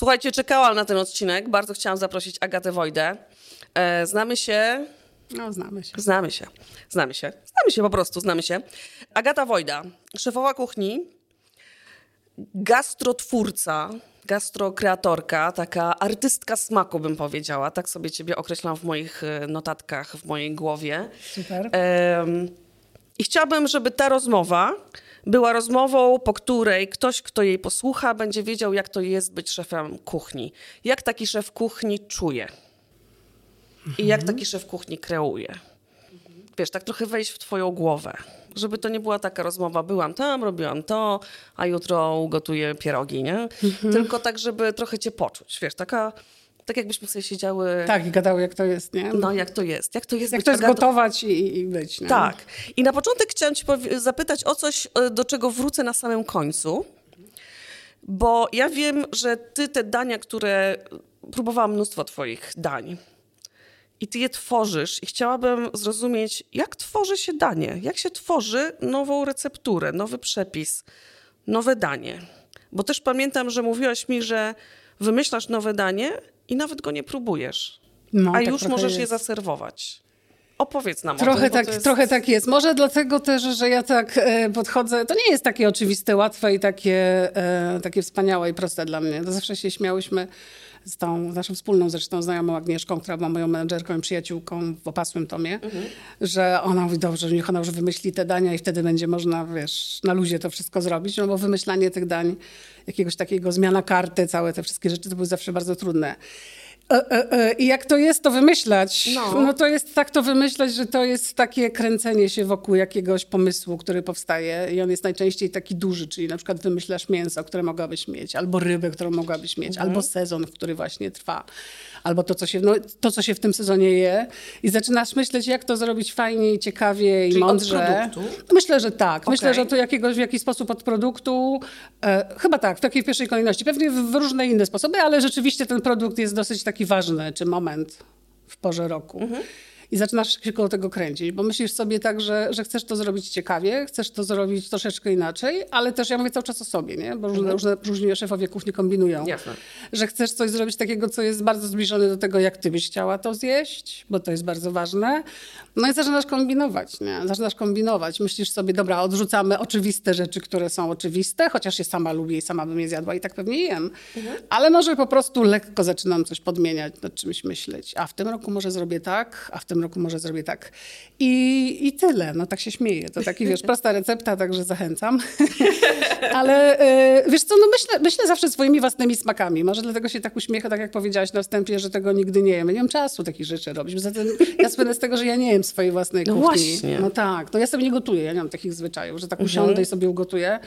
Słuchajcie, czekałam na ten odcinek. Bardzo chciałam zaprosić Agatę Wojdę. E, znamy się. No, znamy się. Znamy się. Znamy się. Znamy się po prostu, znamy się. Agata Wojda, szefowa kuchni, gastrotwórca, gastrokreatorka, taka artystka smaku bym powiedziała. Tak sobie ciebie określam w moich e, notatkach, w mojej głowie. Super. I chciałabym, żeby ta rozmowa była rozmową, po której ktoś, kto jej posłucha, będzie wiedział, jak to jest być szefem kuchni. Jak taki szef kuchni czuje. I jak taki szef kuchni kreuje. Wiesz, tak trochę wejść w twoją głowę. Żeby to nie była taka rozmowa, byłam tam, robiłam to, a jutro ugotuję pierogi, nie? Tylko tak, żeby trochę cię poczuć. Wiesz, taka, tak jakbyśmy sobie siedziały... Tak, i gadały, jak to jest, nie? No, jak to jest? Jak to jest jak to jest gotować i, i być, nie? tak. I na początek chciałam cię zapytać o coś, e, do czego wrócę na samym końcu. Bo ja wiem, że ty te dania, które... Próbowałam mnóstwo twoich dań. I ty je tworzysz i chciałabym zrozumieć, jak tworzy się danie, jak się tworzy nową recepturę, nowy przepis, nowe danie. Bo też pamiętam, że mówiłaś mi, że wymyślasz nowe danie i nawet go nie próbujesz, No, a tak już możesz je jest. zaserwować. Opowiedz nam o Trochę tym, bo tak, jest... trochę tak jest. Może dlatego też, że ja tak e, podchodzę. To nie jest takie oczywiste, łatwe i takie, e, takie wspaniałe i proste dla mnie. To zawsze się śmiałyśmy z tą naszą wspólną zresztą znajomą Agnieszką, która była moją menedżerką i przyjaciółką w opasłym tomie, że ona mówi, dobrze, niech ona już wymyśli te dania i wtedy będzie można, wiesz, na luzie to wszystko zrobić, no bo wymyślanie tych dań, jakiegoś takiego zmiana karty, całe te wszystkie rzeczy, to były zawsze bardzo trudne. E, e, e, I jak to jest to wymyślać? No. No. to jest tak to wymyślać, że to jest takie kręcenie się wokół jakiegoś pomysłu, który powstaje i on jest najczęściej taki duży, czyli na przykład wymyślasz mięso, które mogłabyś mieć, albo rybę, którą mogłabyś mieć, albo sezon, który właśnie trwa, albo to co, się, no, to, co się w tym sezonie je i zaczynasz myśleć, jak to zrobić fajnie, ciekawie i Czyli od mądrze. produktu? Myślę, że tak. Myślę, Okej. że to jakiegoś, w jakiś sposób od produktu, e, chyba tak, w takiej pierwszej kolejności. Pewnie w, w różne inne sposoby, ale rzeczywiście ten produkt jest dosyć taki ważny, czy moment w porze roku. I zaczynasz się koło tego kręcić, bo myślisz sobie tak, że, że chcesz to zrobić ciekawie, chcesz to zrobić troszeczkę inaczej, ale też ja mówię cały czas o sobie, nie? bo różne, różne, różni szefowie kuchni kombinują. Jasne. Że chcesz coś zrobić takiego, co jest bardzo zbliżone do tego, jak ty byś chciała to zjeść, bo to jest bardzo ważne. No i zaczynasz kombinować, nie? Zaczynasz kombinować. Myślisz sobie, dobra, odrzucamy oczywiste rzeczy, które są oczywiste, chociaż je sama lubię i sama bym je zjadła i tak pewnie jem. Ale może po prostu lekko zaczynam coś podmieniać, nad czymś myśleć. A w tym roku może zrobię tak, a w tym roku może zrobię tak. I, i tyle. No tak się śmieję. To taki, wiesz, prosta recepta, także zachęcam. Ale e, wiesz co, no myślę, myślę zawsze swoimi własnymi smakami. Może dlatego się tak uśmiecha, tak jak powiedziałaś na wstępie, że tego nigdy nie jem. Ja nie mam czasu takich rzeczy robić. Poza tym ja słynę z tego, że ja nie jem swojej własnej No kuchni. właśnie. No tak, to ja sobie nie gotuję. Ja nie mam takich zwyczajów, że tak Mhm. usiądę i sobie ugotuję.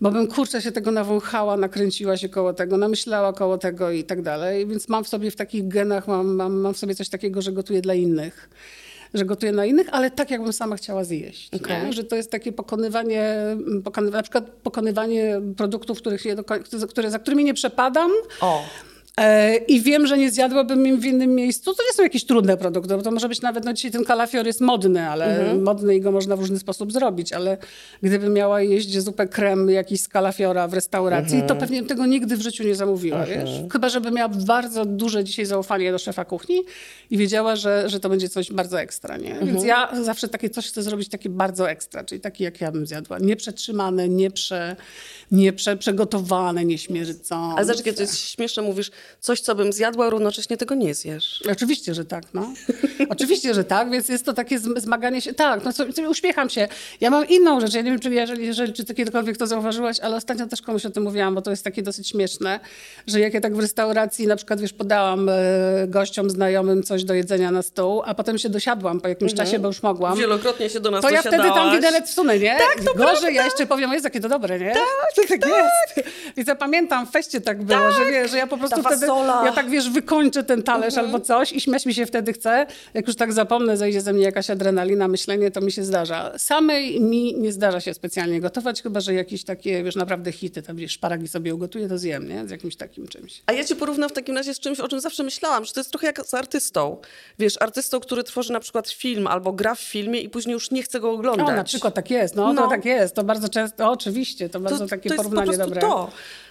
Bo bym kurczę się tego nawąchała, nakręciła się koło tego, namyślała koło tego i tak dalej. Więc mam w sobie w takich genach, mam, mam, mam w sobie coś takiego, że gotuję dla innych. Że gotuję na innych, ale tak, jakbym sama chciała zjeść. Nie? Że to jest takie pokonywanie, pokonywa, na przykład pokonywanie produktów, których do, koń- które, za którymi nie przepadam. O, I wiem, że nie zjadłabym im w innym miejscu. To nie są jakieś trudne produkty, bo to może być nawet, no dzisiaj ten kalafior jest modny, ale Mhm. modny i go można w różny sposób zrobić, ale gdybym miała jeść zupę krem jakiś z kalafiora w restauracji, Mhm. to pewnie tego nigdy w życiu nie zamówiła, wiesz? Chyba, żeby miała bardzo duże dzisiaj zaufanie do szefa kuchni i wiedziała, że, że to będzie coś bardzo ekstra, nie? Mhm. Więc ja zawsze takie coś chcę zrobić takie bardzo ekstra, czyli takie, jak ja bym zjadła. Nie przetrzymane, nie, prze, nie prze, przegotowane, nie ale zobacz, jakie to jest śmieszne, mówisz coś, co bym zjadła, równocześnie tego nie zjesz. Oczywiście, że tak, no. Oczywiście, że tak, więc jest to takie zm- zmaganie się. Tak, no co, uśmiecham się. Ja mam inną rzecz. Ja nie wiem, czy, jeżeli, jeżeli, czy ty kiedykolwiek to zauważyłaś, ale ostatnio też komuś o tym mówiłam, bo to jest takie dosyć śmieszne, że jak ja tak w restauracji na przykład, wiesz, podałam e, gościom, znajomym coś do jedzenia na stół, a potem się dosiadłam po jakimś czasie, bo już mogłam. Wielokrotnie się do nas To ja wtedy tam dosiadałaś. widelec wsunę, nie? Tak, to Gorzej, ja jeszcze powiem, jest jakie to dobre, nie? Tak, tak, jest. Więc ja pamiętam, w feście tak było, że, wiesz, że ja po prostu wtedy, ja tak, wiesz, wykończę ten talerz albo coś i śmiać mi się wtedy chce. Jak już tak zapomnę, zejdzie ze mnie jakaś adrenalina, myślenie, to mi się zdarza. Samej mi nie zdarza się specjalnie gotować, chyba, że jakieś takie, wiesz, naprawdę hity, tam gdzieś szparagi sobie ugotuję, to zjem, nie? Z jakimś takim czymś. A ja cię porównam w takim razie z czymś, o czym zawsze myślałam, że to jest trochę jak z artystą. Wiesz, artystą, który tworzy na przykład film albo gra w filmie i później już nie chce go oglądać. O, na przykład tak jest, no, No. to tak jest, to bardzo często, oczywiście, to bardzo to, takie to porównanie dobre. to.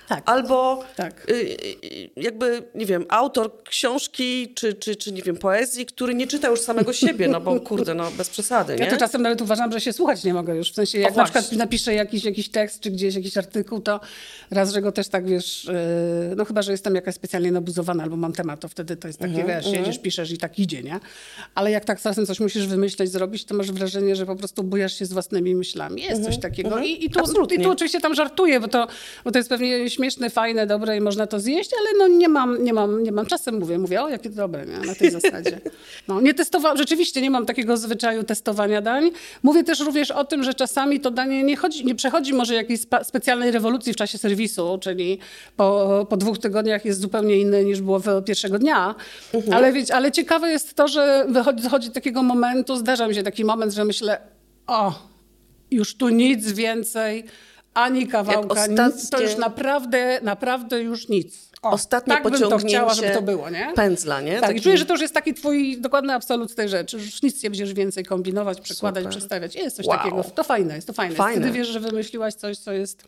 Tak. albo Tak. y, y, jakby, nie wiem, autor książki czy, czy, czy, nie wiem, poezji, który nie czyta już samego siebie, no bo kurde, no bez przesady, nie? Ja to czasem nawet uważam, że się słuchać nie mogę już. W sensie, jak O, na przykład napiszę jakiś, jakiś tekst, czy gdzieś jakiś artykuł, to raz, że go też tak, wiesz, yy, no chyba, że jestem jakaś specjalnie nabuzowana albo mam temat, to wtedy to jest takie, Mhm, wiesz, siedzisz, piszesz i tak idzie, nie? Ale jak tak czasem coś musisz wymyśleć, zrobić, to masz wrażenie, że po prostu bujasz się z własnymi myślami. Jest coś takiego. I, i, tu, Mhm. I tu oczywiście tam żartuję, bo to, bo to jest pewnie śmieszne, fajne, dobre i można to zjeść, ale no nie mam, nie mam, nie mam. Czasem mówię, mówię, o jakie dobre, nie? na tej zasadzie. No, nie testowałam, rzeczywiście nie mam takiego zwyczaju testowania dań. Mówię też również o tym, że czasami to danie nie, chodzi, nie przechodzi może jakiejś spa- specjalnej rewolucji w czasie serwisu, czyli po, po dwóch tygodniach jest zupełnie inny niż było w pierwszego dnia. Ale, wiecie, ale ciekawe jest to, że wychodzi, dochodzi do takiego momentu, zdarza mi się taki moment, że myślę, o, już tu nic więcej, ani kawałka, nic, to ostatnie- już naprawdę, naprawdę już nic. O, Ostatnie tak bym to chciała, żeby to było, nie? pędzla, nie? Tak, i Taki- czuję, że to już jest taki twój dokładny absolut tej rzeczy. Już nic nie będziesz więcej kombinować, przekładać, Super. przestawiać. Jest coś Wow. takiego. To fajne jest, to fajne. Fajne. Wtedy wiesz, że wymyśliłaś coś, co jest...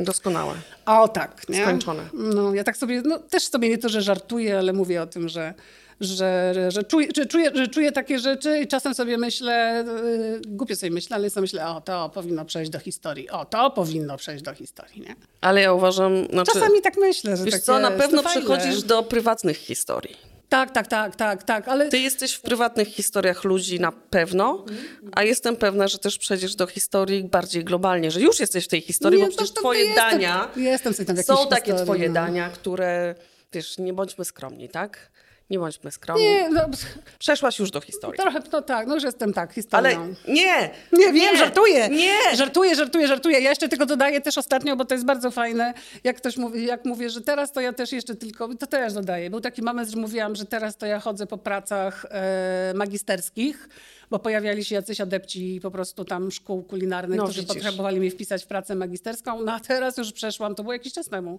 Doskonałe. O tak, nie? Skończone. No, ja tak sobie, no też sobie nie to, że żartuję, ale mówię o tym, że, że, że, że, czuję, że, czuję, że czuję takie rzeczy i czasem sobie myślę, yy, głupio sobie myślę, ale sobie myślę, o to powinno przejść do historii, o to powinno przejść do historii, nie? Ale ja uważam, znaczy, Czasami tak myślę, że wiesz takie, co, na pewno przechodzisz do prywatnych historii. Tak, tak, tak, tak, tak, ale... Ty jesteś w prywatnych historiach ludzi na pewno, a jestem pewna, że też przejdziesz do historii bardziej globalnie, że już jesteś w tej historii, Nie, bo przecież to twoje jestem- dania jestem w są takie historii, twoje no. dania, które, wiesz, nie bądźmy skromni, tak? Nie bądźmy skromni. Nie, no, Przeszłaś już do historii. trochę, no tak, no już jestem tak, Ale historią. nie! Nie, wiem, żartuję. Nie! Żartuję, żartuję, żartuję. Ja jeszcze tylko dodaję też ostatnio, bo to jest bardzo fajne. Jak ktoś mówi, jak mówię, że teraz to ja też jeszcze tylko, to też dodaję. Był taki moment, że mówiłam, że teraz to ja chodzę po pracach e, magisterskich, bo pojawiali się jacyś adepci po prostu tam szkół kulinarnych, No, którzy widzisz. potrzebowali mnie wpisać w pracę magisterską. No a teraz już przeszłam, to było jakiś czas temu.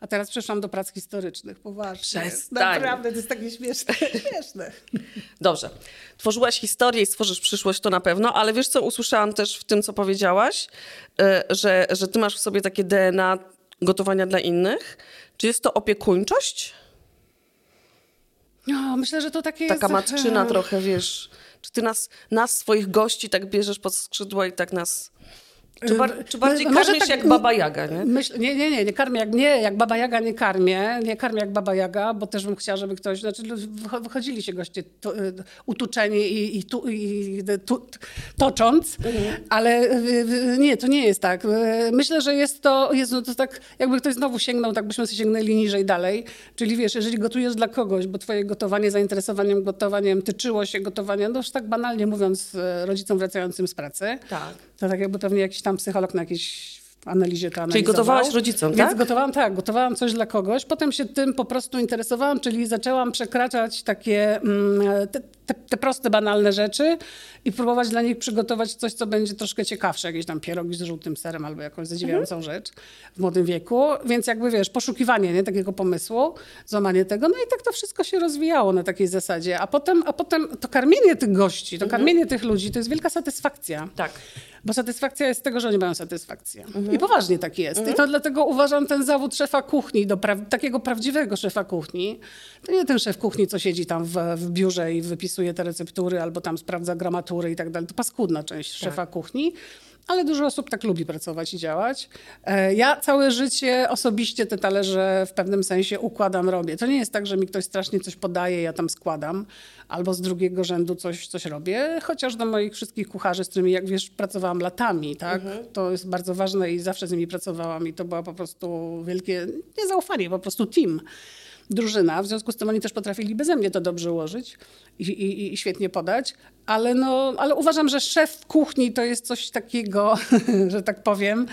A teraz przeszłam do prac historycznych, poważnie. Przestań. Naprawdę, to jest takie śmieszne. śmieszne. Dobrze. Tworzyłaś historię i stworzysz przyszłość, to na pewno, ale wiesz co, usłyszałam też w tym, co powiedziałaś, e, że, że ty masz w sobie takie DNA gotowania dla innych. Czy jest to opiekuńczość? No, myślę, że to takie Taka jest... matczyna trochę, wiesz. Czy ty nas, nas, swoich gości tak bierzesz pod skrzydła i tak nas... Czy, bar, czy bardziej No, może karmisz tak- jak Baba Jaga, nie? Myśl, nie, nie, nie, nie karmię jak, nie, jak Baba Jaga nie karmię, nie karmię jak Baba Jaga, bo też bym chciała, żeby ktoś, znaczy wycho- wychodzili się goście tu, y, utuczeni i, i, tu, i tu, tocząc, ale y, y, nie, to nie jest tak. Y, Myślę, że jest to, Jezu, to tak jakby ktoś znowu sięgnął, tak byśmy sobie sięgnęli niżej dalej, czyli wiesz, jeżeli gotujesz dla kogoś, bo twoje gotowanie, zainteresowaniem gotowaniem tyczyło się gotowania, no już tak banalnie mówiąc, y, rodzicom wracającym z pracy, Tak. to tak jakby pewnie jakiś tam psycholog na jakiejś analizie to Czyli analizował. gotowałaś rodzicom, Więc tak? gotowałam, tak, gotowałam coś dla kogoś. Potem się tym po prostu interesowałam, czyli zaczęłam przekraczać takie mm, te, te, te proste, banalne rzeczy i próbować dla nich przygotować coś, co będzie troszkę ciekawsze. Jakieś tam pierogi z żółtym serem albo jakąś zadziwiającą Mhm. rzecz w młodym wieku. Więc jakby, wiesz, poszukiwanie nie, takiego pomysłu, złamanie tego. No i tak to wszystko się rozwijało na takiej zasadzie. A potem, a potem to karmienie tych gości, to karmienie tych ludzi, to jest wielka satysfakcja. Mhm. Tak. Bo satysfakcja jest z tego, że oni mają satysfakcję. I poważnie tak jest. I to dlatego uważam ten zawód szefa kuchni, do pra- takiego prawdziwego szefa kuchni. To nie ten szef kuchni, co siedzi tam w, w biurze i wypisuje te receptury albo tam sprawdza gramatury i tak dalej. To paskudna część szefa kuchni. Ale dużo osób tak lubi pracować i działać. E, Ja całe życie osobiście te talerze w pewnym sensie układam, robię. To nie jest tak, że mi ktoś strasznie coś podaje, ja tam składam, albo z drugiego rzędu coś, coś robię, chociaż do moich wszystkich kucharzy, z którymi, jak wiesz, pracowałam latami, tak? To jest bardzo ważne i zawsze z nimi pracowałam i to była po prostu wielkie, nie zaufanie, po prostu team drużyna. W związku z tym oni też potrafili beze mnie to dobrze ułożyć i, i, i świetnie podać. Ale, no, ale uważam, że szef kuchni to jest coś takiego, że tak powiem,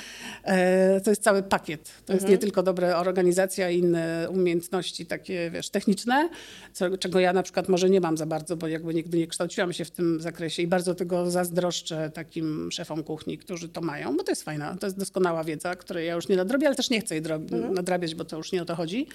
e, to jest cały pakiet. To jest nie tylko dobra organizacja i inne umiejętności takie, wiesz, techniczne, co, czego ja na przykład może nie mam za bardzo, bo jakby nigdy nie kształciłam się w tym zakresie i bardzo tego zazdroszczę takim szefom kuchni, którzy to mają, bo to jest fajna, to jest doskonała wiedza, której ja już nie nadrobię, ale też nie chcę jej drob- nadrabiać, bo to już nie o to chodzi.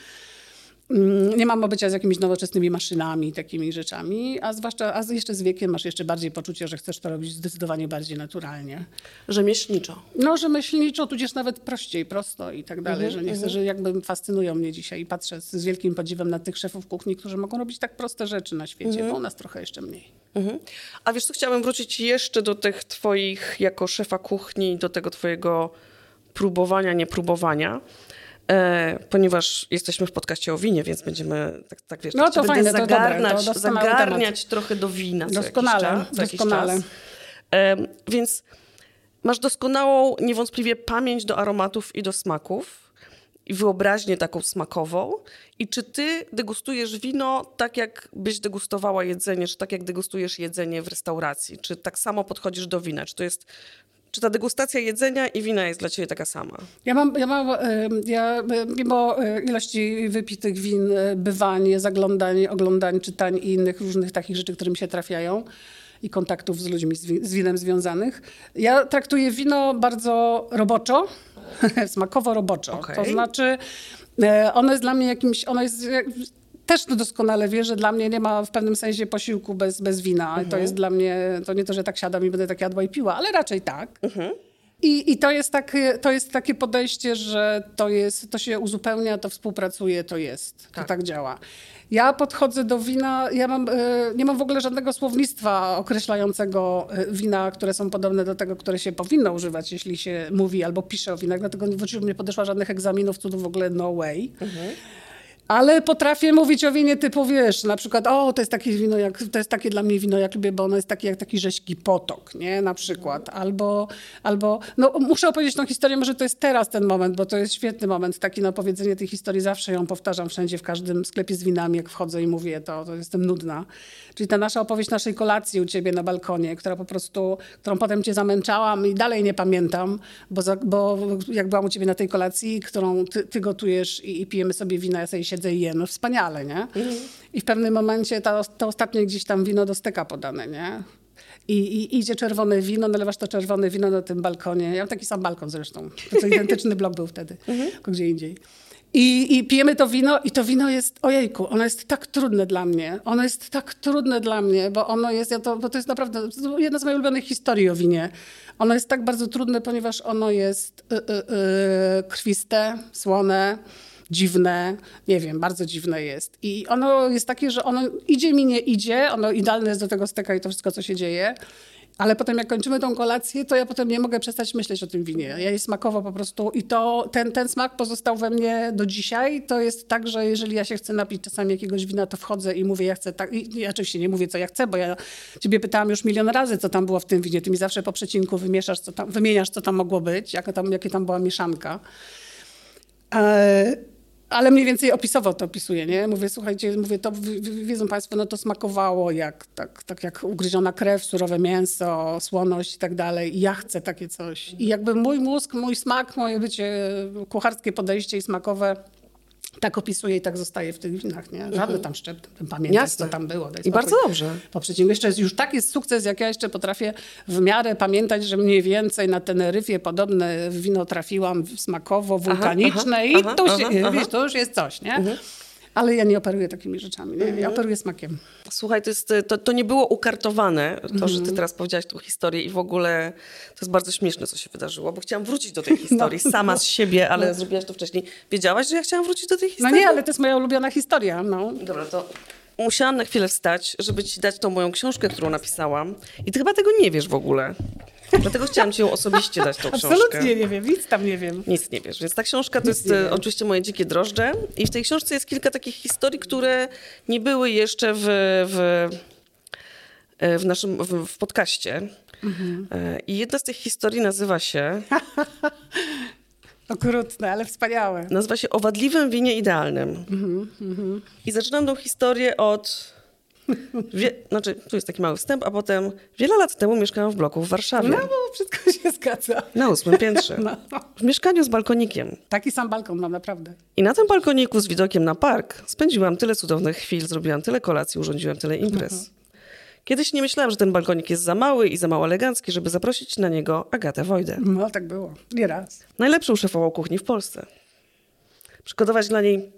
Mm, Nie mam obycia z jakimiś nowoczesnymi maszynami, takimi rzeczami, a zwłaszcza, a jeszcze z wiekiem masz jeszcze bardziej poczucie, że chcesz to robić zdecydowanie bardziej naturalnie. Rzemieślniczo. No, rzemieślniczo, tudzież nawet prościej, prosto i tak dalej, że nie chcę, że jakby fascynują mnie dzisiaj i patrzę z, z wielkim podziwem na tych szefów kuchni, którzy mogą robić tak proste rzeczy na świecie, bo u nas trochę jeszcze mniej. Mhm. A wiesz co, chciałabym wrócić jeszcze do tych twoich, jako szefa kuchni, do tego twojego próbowania, niepróbowania. E, ponieważ jesteśmy w podcaście o winie, więc będziemy, tak, tak wiesz, No tak to fajne, to dobre, zagarniać, to zagarniać trochę do wina co Doskonale, jakiś czas. doskonale. E, więc masz doskonałą, niewątpliwie pamięć do aromatów i do smaków i wyobraźnię taką smakową. I czy ty degustujesz wino tak, jak byś degustowała jedzenie, czy tak, jak degustujesz jedzenie w restauracji? Czy tak samo podchodzisz do wina? Czy to jest... Czy ta degustacja jedzenia i wina jest dla ciebie taka sama? Ja mam, ja mam ja, mimo ilości wypitych win, e, bywań, zaglądań, oglądań, czytań i innych różnych takich rzeczy, które mi się trafiają i kontaktów z ludźmi z, wi- z winem związanych, ja traktuję wino bardzo roboczo, smakowo roboczo. Okej. To znaczy, e, ono jest dla mnie jakimś, ono jest... Też doskonale wie, że dla mnie nie ma w pewnym sensie posiłku bez, bez wina. To jest dla mnie, to nie to, że tak siadam i będę tak jadła i piła, ale raczej tak. I, I to, jest takie, to jest takie podejście, że to, jest, to się uzupełnia, to współpracuje, to jest. Tak. To tak działa. Ja podchodzę do wina, ja mam, e, nie mam w ogóle żadnego słownictwa określającego e, wina, które są podobne do tego, które się powinno używać, jeśli się mówi albo pisze o winach. Dlatego nie podeszła żadnych egzaminów, cudów w ogóle no way. Ale potrafię mówić o winie typu, wiesz, na przykład, o, to jest takie wino, jak, to jest takie dla mnie wino, jak lubię, bo ono jest takie jak taki rześki potok, nie, na przykład. Albo, albo, no muszę opowiedzieć tą historię, może to jest teraz ten moment, bo to jest świetny moment, taki na opowiedzenie tej historii, zawsze ją powtarzam wszędzie, w każdym sklepie z winami, jak wchodzę i mówię to, to jestem nudna. Czyli ta nasza opowieść naszej kolacji u ciebie na balkonie, która po prostu, którą potem cię zamęczałam i dalej nie pamiętam, bo, bo jak byłam u ciebie na tej kolacji, którą ty, ty gotujesz i, i pijemy sobie wina, ja sobie siedzę i jem, no wspaniale, nie? I w pewnym momencie to, to ostatnie gdzieś tam wino do steka podane, nie? I, I idzie czerwone wino, nalewasz to czerwone wino na tym balkonie. Ja mam taki sam balkon zresztą. To, identyczny blok był wtedy, tylko gdzie indziej. I, I pijemy to wino i to wino jest, ojejku, ono jest tak trudne dla mnie. Ono jest tak trudne dla mnie, bo ono jest, ja to, bo to jest naprawdę jedna z moich ulubionych historii o winie. Ono jest tak bardzo trudne, ponieważ ono jest y, y, y, krwiste, słone, dziwne, nie wiem, bardzo dziwne jest. I ono jest takie, że ono idzie mi, nie idzie, ono idealne jest do tego steka i to wszystko, co się dzieje. Ale potem jak kończymy tą kolację, to ja potem nie mogę przestać myśleć o tym winie. Ja jej smakowo po prostu i to, ten, ten smak pozostał we mnie do dzisiaj. To jest tak, że jeżeli ja się chcę napić czasami jakiegoś wina, to wchodzę i mówię, ja chcę tak. I, i oczywiście nie mówię, co ja chcę, bo ja ciebie pytałam już milion razy, co tam było w tym winie. Ty mi zawsze po przecinku wymieszasz, co tam, wymieniasz, co tam mogło być, jaka tam, jakie tam była mieszanka. E, ale mniej więcej opisowo to opisuję, nie? Mówię, słuchajcie, mówię, to wiedzą Państwo, no to smakowało jak, tak, tak jak ugryziona krew, surowe mięso, słoność i tak dalej. I ja chcę takie coś. I jakby mój mózg, mój smak, moje bycie kucharskie podejście i smakowe tak opisuje i tak zostaje w tych winach, nie? Żadny tam szczep, pamiętać, co tam było. I bardzo dobrze. Po przeciwieństwie, jeszcze jest już tak jest sukces, jak ja jeszcze potrafię w miarę pamiętać, że mniej więcej na Teneryfie podobne wino trafiłam smakowo, wulkaniczne aha, i aha, to, się, wiesz, to już jest coś, nie? Ale ja nie operuję takimi rzeczami, nie? Ja operuję smakiem. Słuchaj, to, jest, to, to nie było ukartowane, to, że ty Mhm. teraz powiedziałaś tą historię i w ogóle to jest bardzo śmieszne, co się wydarzyło, bo chciałam wrócić do tej historii sama z siebie, ale zrobiłaś to wcześniej. Wiedziałaś, że ja chciałam wrócić do tej No historii? nie, ale to jest moja ulubiona historia, no. Dobra, to musiałam na chwilę wstać, żeby ci dać tą moją książkę, którą napisałam. I ty chyba tego nie wiesz w ogóle. Dlatego chciałam ci ją osobiście dać, tą książkę. Absolutnie nie wiem, nic tam nie wiem. Nic nie wiesz. Więc ta książka to jest nie e, oczywiście moje dzikie drożdże. I w tej książce jest kilka takich historii, które nie były jeszcze w, w, e, w naszym w, w podcaście. Mhm. E, I jedna z tych historii nazywa się, Okrutne, ale wspaniałe. nazywa się O wadliwym winie idealnym. Mhm, I zaczynam tą historię od... Wie, znaczy, tu jest taki mały wstęp, a potem wiele lat temu mieszkałam w bloku w Warszawie. No, bo wszystko się zgadza. Na ósmym piętrze. No. W mieszkaniu z balkonikiem. Taki sam balkon mam naprawdę. I na tym balkoniku z widokiem na park spędziłam tyle cudownych chwil, zrobiłam tyle kolacji, urządziłam tyle imprez. Kiedyś nie myślałam, że ten balkonik jest za mały i za mało elegancki, żeby zaprosić na niego Agatę Wojdę. No, tak było. Nie raz. Najlepszą szefową kuchni w Polsce. Przygotować dla niej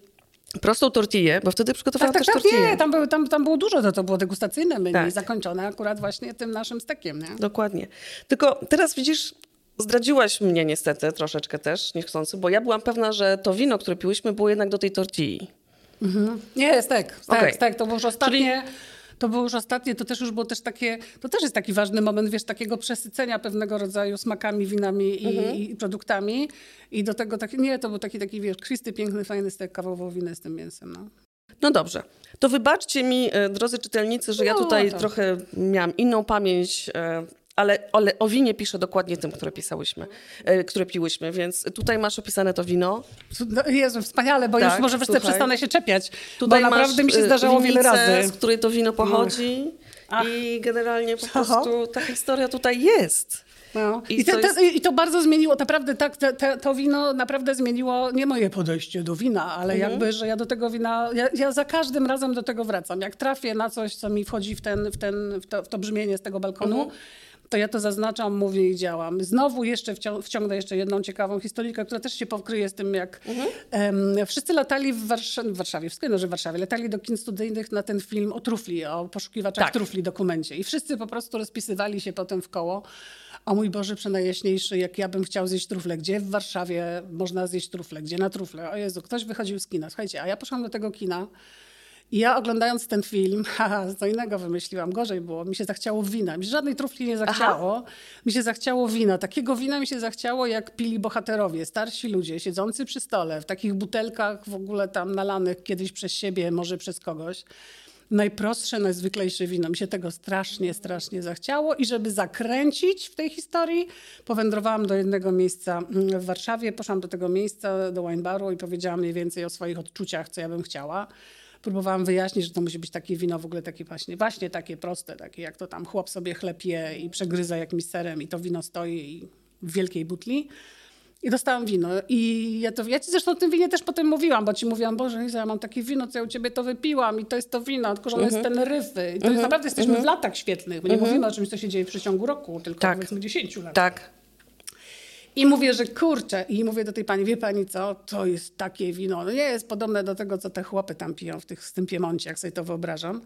prostą tortillę, bo wtedy przygotowałam Tak, tak, też tak, tortillę. nie, tam, były, tam, tam było dużo, to, to było degustacyjne menu, Tak. zakończone akurat właśnie tym naszym stekiem, nie? Dokładnie. Tylko teraz widzisz, zdradziłaś mnie niestety troszeczkę też, niechcący, bo ja byłam pewna, że to wino, które piłyśmy, było jednak do tej tortilli. Nie, stek, stek, Okej. stek, to było już ostatnie... To było już ostatnie, to też już było też takie, to też jest taki ważny moment, wiesz, takiego przesycenia pewnego rodzaju smakami, winami i, i produktami. I do tego taki, nie, to był taki, taki, wiesz, kwisty, piękny, fajny stek kawowo-winy z tym mięsem, no. No dobrze. To wybaczcie mi, e, drodzy czytelnicy, że ja No, tutaj to- trochę miałam inną pamięć, e, ale, ale o winie piszę dokładnie tym, które pisałyśmy, e, które piłyśmy, więc tutaj masz opisane to wino. No, Jezu, wspaniale, bo Tak, już może wreszcie przestanę się czepiać, Tutaj bo naprawdę mi się e, zdarzało wiele razy. Z której to wino pochodzi i generalnie po prostu ta historia tutaj jest. No. I I, te, to te, jest- I to bardzo zmieniło, naprawdę tak, te, to wino naprawdę zmieniło nie moje podejście do wina, ale Mhm. jakby, że ja do tego wina, ja, ja za każdym razem do tego wracam. Jak trafię na coś, co mi wchodzi w, ten, w, ten, w, to, w to brzmienie z tego balkonu, Mhm. To ja to zaznaczam, mówię i działam. Znowu jeszcze wcią- wciągnę jeszcze jedną ciekawą historyjkę, która też się pokryje z tym, jak Mhm. em, wszyscy latali w, Warsz- w Warszawie, wszystkie no, że w Warszawie, latali do kin studyjnych na ten film o trufli, o poszukiwaczach Tak. trufli dokumencie. I wszyscy po prostu rozpisywali się potem w koło. O mój Boże, przenajjaśniejszy, jak ja bym chciał zjeść trufle. Gdzie w Warszawie można zjeść trufle? Gdzie na trufle? O Jezu, ktoś wychodził z kina. Słuchajcie, a ja poszłam do tego kina i ja oglądając ten film, haha, co innego wymyśliłam, gorzej było. Mi się zachciało wina. Mi się żadnej trufli nie zachciało. Mi się zachciało wina. Takiego wina mi się zachciało, jak pili bohaterowie, starsi ludzie, siedzący przy stole, w takich butelkach w ogóle tam nalanych kiedyś przez siebie, może przez kogoś. Najprostsze, najzwyklejsze wino. Mi się tego strasznie, strasznie zachciało i żeby zakręcić w tej historii, powędrowałam do jednego miejsca mm, w Warszawie, poszłam do tego miejsca, do wine baru i powiedziałam mniej więcej o swoich odczuciach, co ja bym chciała. Próbowałam wyjaśnić, że to musi być takie wino w ogóle takie właśnie, właśnie takie proste, takie jak to tam chłop sobie chleb je i przegryza jakimś serem i to wino stoi w wielkiej butli. I dostałam wino. I ja, to, ja ci zresztą o tym winie też potem mówiłam, bo ci mówiłam, Boże ja mam takie wino, co ja u ciebie to wypiłam i to jest to wino, tylko że ono Mhm. jest ten ryfy. I to jest, naprawdę jesteśmy w latach świetnych, bo nie mówimy o czymś, co się dzieje w przeciągu roku, tylko Tak. powiedzmy 10 lat. Tak. I mówię, że kurczę, i mówię do tej pani, wie pani co, to jest takie wino, no nie jest podobne do tego, co te chłopy tam piją w tych, z tym Piemoncie, jak sobie to wyobrażam.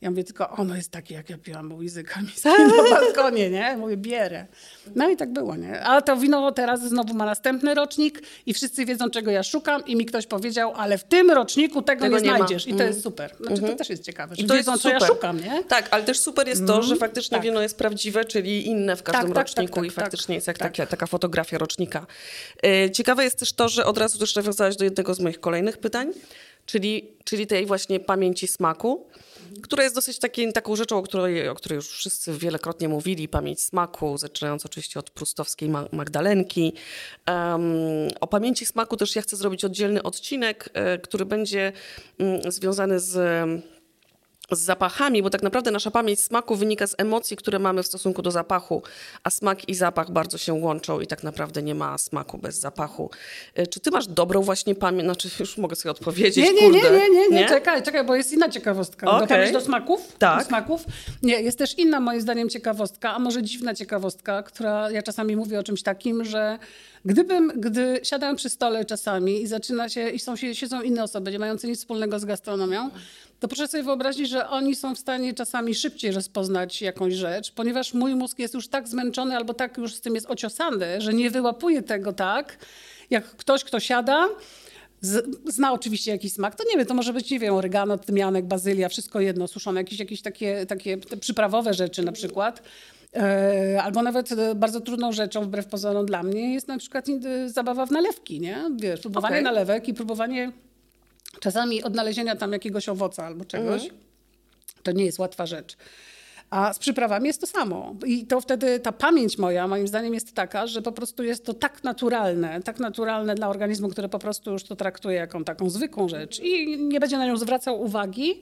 Ja mówię, tylko ono jest takie, jak ja piłam łyzy kamińskie na balkonie, nie? Mówię, bierę. No i tak było, nie? Ale to wino teraz znowu ma następny rocznik i wszyscy wiedzą, czego ja szukam i mi ktoś powiedział, ale w tym roczniku tego, Tego nie, nie ma. znajdziesz. I to Mhm. jest super. Znaczy to też jest ciekawe, że I to wiedzą, jest co ja super. szukam, nie? Tak, ale też super jest to, że faktycznie tak. wino jest prawdziwe, czyli inne w każdym Tak, tak, roczniku tak, i tak, faktycznie tak, jest jak tak. taka, taka fotografia rocznika. E, Ciekawe jest też to, że od razu też nawiązałaś do jednego z moich kolejnych pytań, czyli, czyli tej właśnie pamięci smaku, która jest dosyć taki, taką rzeczą, o której, o której już wszyscy wielokrotnie mówili, pamięć smaku, zaczynając oczywiście od prustowskiej Ma- Magdalenki. Em, o pamięci smaku też ja chcę zrobić oddzielny odcinek, e, który będzie mm, związany z z zapachami, bo tak naprawdę nasza pamięć smaku wynika z emocji, które mamy w stosunku do zapachu, a smak i zapach bardzo się łączą i tak naprawdę nie ma smaku bez zapachu. E, Czy ty masz dobrą właśnie pamięć? Znaczy już mogę sobie odpowiedzieć, Nie, nie, nie, kurde. nie, nie, nie, czekaj, czekaj, bo jest inna ciekawostka. Do Okej. pamięć do smaków? Tak. Do smaków? Nie, jest też inna moim zdaniem ciekawostka, a może dziwna ciekawostka, która ja czasami mówię o czymś takim, że gdybym, gdy siadam przy stole czasami i zaczyna się, i są, siedzą inne osoby, nie mające nic wspólnego z gastronomią, to proszę sobie wyobrazić, że oni są w stanie czasami szybciej rozpoznać jakąś rzecz, ponieważ mój mózg jest już tak zmęczony albo tak już z tym jest ociosany, że nie wyłapuje tego tak, jak ktoś, kto siada, zna oczywiście jakiś smak. To nie wiem, to może być, nie wiem, oregano, tymianek, bazylia, wszystko jedno, suszone, jakieś, jakieś takie, takie przyprawowe rzeczy na przykład. E, albo nawet e, bardzo trudną rzeczą, wbrew pozorom dla mnie, jest na przykład e, zabawa w nalewki, nie? Wiesz, próbowanie Okej. nalewek i próbowanie czasami odnalezienia tam jakiegoś owoca albo czegoś. To nie jest łatwa rzecz. A z przyprawami jest to samo. I to wtedy ta pamięć moja, moim zdaniem, jest taka, że po prostu jest to tak naturalne, tak naturalne dla organizmu, który po prostu już to traktuje jako taką zwykłą rzecz i nie będzie na nią zwracał uwagi,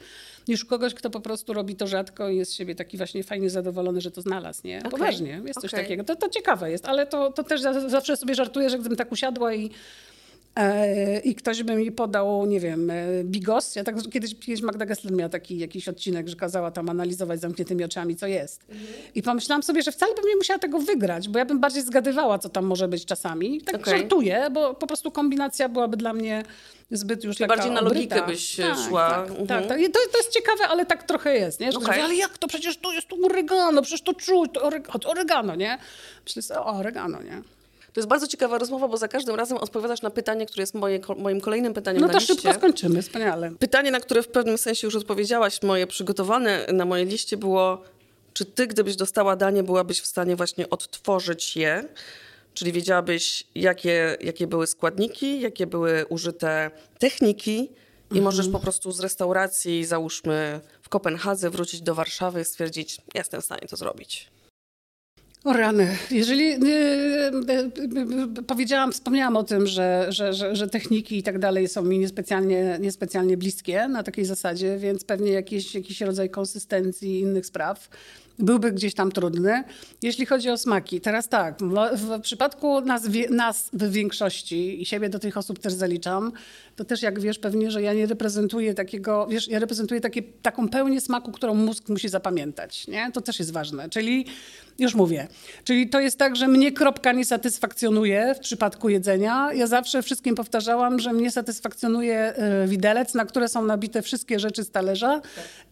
niż kogoś, kto po prostu robi to rzadko i jest z siebie taki właśnie fajnie zadowolony, że to znalazł. Nie? Poważnie, jest coś Okej. takiego. To, to ciekawe jest, ale to, to też za- zawsze sobie żartuję, że gdybym tak usiadła i i ktoś by mi podał, nie wiem, e, bigos. Ja tak kiedyś, kiedyś Magda Gessler miała taki jakiś odcinek, że kazała tam analizować zamkniętymi oczami, co jest. I pomyślałam sobie, że wcale bym nie musiała tego wygrać, bo ja bym bardziej zgadywała, co tam może być czasami. Tak Okej. żartuję, bo po prostu kombinacja byłaby dla mnie zbyt już Czyli bardziej na obryta. logikę byś, e, tak, szła. Tak, Mhm. tak, tak. To, to jest ciekawe, ale tak trochę jest, nie? Że okay. ale jak to? Przecież to jest tu oregano, przecież to czuć, to oreg- to oregano, nie? Myślę sobie, o, oregano, nie? To jest bardzo ciekawa rozmowa, bo za każdym razem odpowiadasz na pytanie, które jest moje, moim kolejnym pytaniem No na to liście. szybko skończymy, wspaniale. Pytanie, na które w pewnym sensie już odpowiedziałaś, moje przygotowane na mojej liście było, czy ty, gdybyś dostała danie, byłabyś w stanie właśnie odtworzyć je? Czyli wiedziałabyś, jakie, jakie były składniki, jakie były użyte techniki i możesz po prostu z restauracji, załóżmy w Kopenhadze, wrócić do Warszawy i stwierdzić, jestem w stanie to zrobić. O rany. Jeżeli e, e, e, powiedziałam, wspomniałam o tym, że, że, że, że techniki i tak dalej są mi niespecjalnie, niespecjalnie bliskie na takiej zasadzie, więc pewnie jakiś, jakiś rodzaj konsystencji innych spraw byłby gdzieś tam trudny. Jeśli chodzi o smaki, teraz tak, w, przypadku nas, nas w większości i siebie do tych osób też zaliczam, to też jak wiesz pewnie, że ja nie reprezentuję takiego, wiesz, ja reprezentuję takie, taką pełnię smaku, którą mózg musi zapamiętać, nie? To też jest ważne, czyli już mówię. Czyli to jest tak, że mnie kropka nie satysfakcjonuje w przypadku jedzenia. Ja zawsze wszystkim powtarzałam, że mnie satysfakcjonuje e, widelec, na które są nabite wszystkie rzeczy z talerza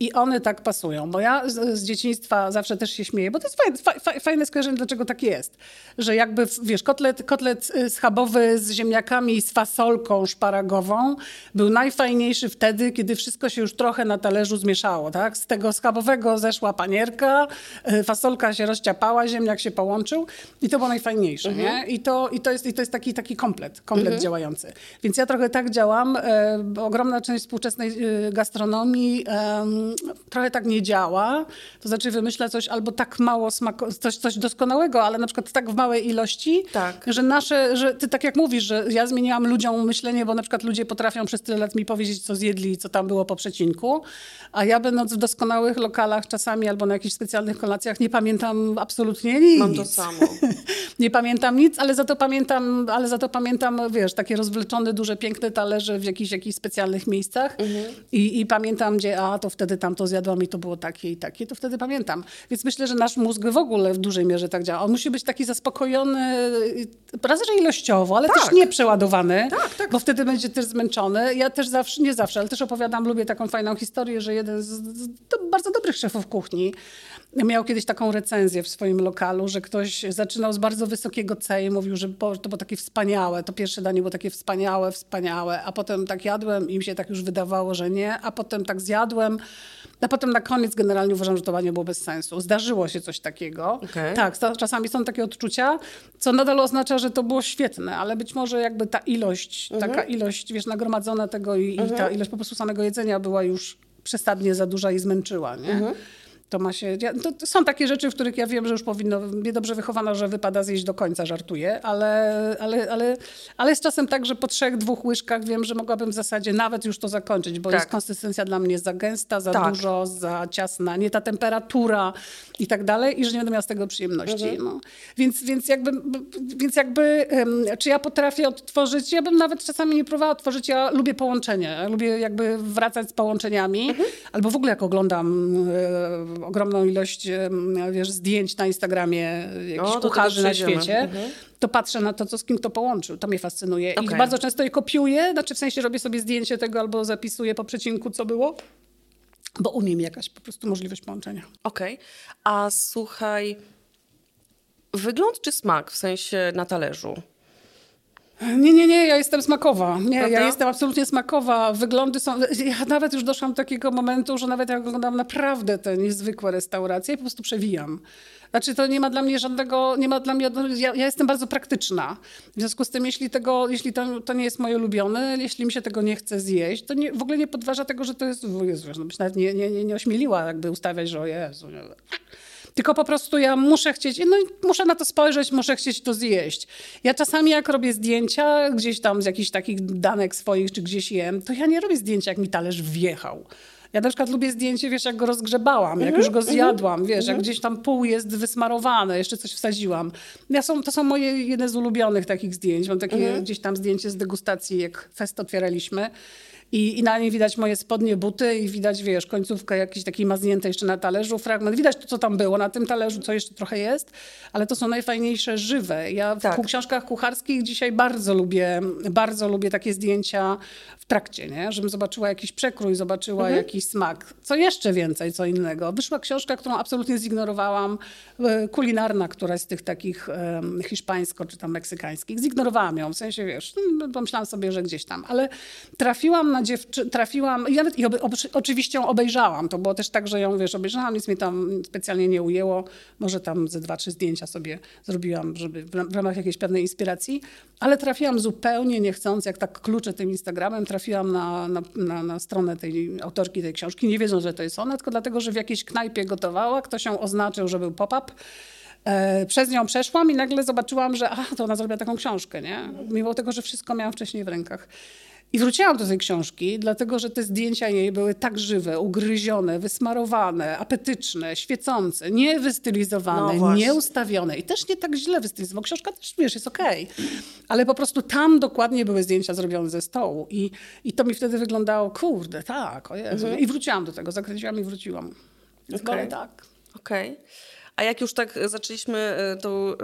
i one tak pasują. Bo ja z, z dzieciństwa zawsze też się śmieję, bo to jest fajne, fa, fa, fajne skojarzenie, dlaczego tak jest. Że jakby, wiesz, kotlet, kotlet y, schabowy z ziemniakami i z fasolką szparagową był najfajniejszy wtedy, kiedy wszystko się już trochę na talerzu zmieszało, tak? Z tego schabowego zeszła panierka, y, fasolka się rozciapała, ziemniak się połączył i to było najfajniejsze, nie? I to, i to, jest, i to jest taki, taki komplet, komplet działający. Więc ja trochę tak działam. Bo ogromna część współczesnej y, gastronomii trochę tak nie działa. To znaczy wymyśla coś albo tak mało smako, coś, coś doskonałego, ale na przykład tak w małej ilości, Tak. że nasze, że ty tak jak mówisz, że ja zmieniłam ludziom myślenie, bo na przykład ludzie potrafią przez tyle lat mi powiedzieć, co zjedli i co tam było po przecinku, a ja będąc w doskonałych lokalach czasami albo na jakichś specjalnych kolacjach nie pamiętam absolutnie nic. Mam to samo. nie pamiętam nic, ale za to pamiętam, ale za to pamiętam, wiesz, takie rozwleczone, duże, piękne talerze w jakichś, jakichś specjalnych miejscach I, i pamiętam, gdzie a, to wtedy tam to zjadłam i to było takie i takie, to wtedy pamiętam. Więc myślę, że nasz mózg w ogóle w dużej mierze tak działa. On musi być taki zaspokojony, y, raz, że ilościowo, ale Tak. też nie przeładowany, Tak, tak. bo wtedy będzie też zmęczony. Ja też zawsze, nie zawsze, ale też opowiadam, lubię taką fajną historię, że jeden z, z do, bardzo dobrych szefów kuchni miał kiedyś taką recenzję w swoim lokalu, że ktoś zaczynał z bardzo wysokiego C i mówił, że to było takie wspaniałe, to pierwsze danie było takie wspaniałe, wspaniałe, a potem tak jadłem i mi się tak już wydawało, że nie, a potem tak zjadłem, a potem na koniec generalnie uważam, że to danie było bez sensu. Zdarzyło się coś takiego. Okej. Tak, czasami są takie odczucia, co nadal oznacza, że to było świetne, ale być może jakby ta ilość, taka ilość, wiesz, nagromadzona tego i, i ta ilość po prostu samego jedzenia była już przesadnie za duża i zmęczyła, nie? To ma się. Ja, to, to są takie rzeczy, w których ja wiem, że już powinno. Mnie dobrze wychowano, że wypada zjeść do końca, żartuję, ale, ale, ale, ale jest czasem tak, że po trzech, dwóch łyżkach wiem, że mogłabym w zasadzie nawet już to zakończyć, bo Tak. jest konsystencja dla mnie za gęsta, za Tak. dużo, za ciasna, nie ta temperatura i tak dalej, i że nie będę miała z tego przyjemności. Mhm. No. Więc, więc jakby, więc jakby czy ja potrafię odtworzyć? Ja bym nawet czasami nie próbowała odtworzyć. Ja lubię połączenie. Ja lubię jakby wracać z połączeniami, Mhm. albo w ogóle jak oglądam e, ogromną ilość wiesz, zdjęć na Instagramie jakichś O, do tego kucharzy na świecie, Mhm. to patrzę na to, co z kim to połączył. To mnie fascynuje. I Okej. bardzo często je kopiuję, znaczy w sensie robię sobie zdjęcie tego albo zapisuję po przecinku, co było, bo umiem jakaś po prostu możliwość połączenia. Okej. A słuchaj, wygląd czy smak, w sensie na talerzu? Nie, nie, nie, ja jestem smakowa. Nie, Prawda? ja jestem absolutnie smakowa. Wyglądy są. Ja nawet już doszłam do takiego momentu, że nawet jak oglądam naprawdę te niezwykłe restauracje, po prostu przewijam. Znaczy, to nie ma dla mnie żadnego, nie ma dla mnie, ja, ja jestem bardzo praktyczna. W związku z tym, jeśli tego, jeśli to, to nie jest moje ulubione, jeśli mi się tego nie chce zjeść, to nie, w ogóle nie podważa tego, że to jest, Jezu, no byś nawet nie, nie, nie, nie ośmieliła jakby ustawiać, że o Jezu, nie. Tylko po prostu ja muszę chcieć, no i muszę na to spojrzeć, muszę chcieć to zjeść. Ja czasami jak robię zdjęcia gdzieś tam z jakichś takich danek swoich, czy gdzieś jem, to ja nie robię zdjęcia, jak mi talerz wjechał. Ja na przykład lubię zdjęcie, wiesz, jak go rozgrzebałam, jak już go zjadłam, wiesz, jak gdzieś tam pół jest wysmarowane, jeszcze coś wsadziłam. Ja są, to są moje jedne z ulubionych takich zdjęć. Mam takie gdzieś tam zdjęcie z degustacji, jak fest otwieraliśmy. I, I na niej widać moje spodnie, buty i widać, wiesz, końcówkę jakiejś takiej mazniętej jeszcze na talerzu, fragment. Widać to, co tam było na tym talerzu, co jeszcze trochę jest, ale to są najfajniejsze żywe. Ja w Tak. książkach kucharskich dzisiaj bardzo lubię, bardzo lubię takie zdjęcia w trakcie, nie? Żebym zobaczyła jakiś przekrój, zobaczyła jakiś smak. Co jeszcze więcej, co innego. Wyszła książka, którą absolutnie zignorowałam, e, kulinarna, która z tych takich em, hiszpańsko czy tam meksykańskich. Zignorowałam ją, w sensie, wiesz, no, pomyślałam sobie, że gdzieś tam, ale trafiłam na trafiłam, i nawet i oczywiście ją obejrzałam, to było też tak, że ją, wiesz, obejrzałam, nic mnie tam specjalnie nie ujęło, może tam ze dwa, trzy zdjęcia sobie zrobiłam, żeby w ram- w ramach jakiejś pewnej inspiracji, ale trafiłam zupełnie niechcąc, jak tak kluczę tym Instagramem, trafiłam na, na, na, na stronę tej autorki tej książki, nie wiedząc, że to jest ona, tylko dlatego, że w jakiejś knajpie gotowała, ktoś ją oznaczył, że był pop-up, E, Przez nią przeszłam i nagle zobaczyłam, że aha, to ona zrobiła taką książkę, nie? Mimo tego, że wszystko miałam wcześniej w rękach. I wróciłam do tej książki, dlatego że te zdjęcia jej były tak żywe, ugryzione, wysmarowane, apetyczne, świecące, nie No wystylizowane, właśnie. nie ustawione i też nie tak źle wystylizowane. Książka też, wiesz, jest okej. Ale po prostu tam dokładnie były zdjęcia zrobione ze stołu i, i to mi wtedy wyglądało, kurde, tak, o Jezu. I wróciłam do tego, zakręciłam i wróciłam. Okay. tak. Okej. A jak już tak e, zaczęliśmy, e, to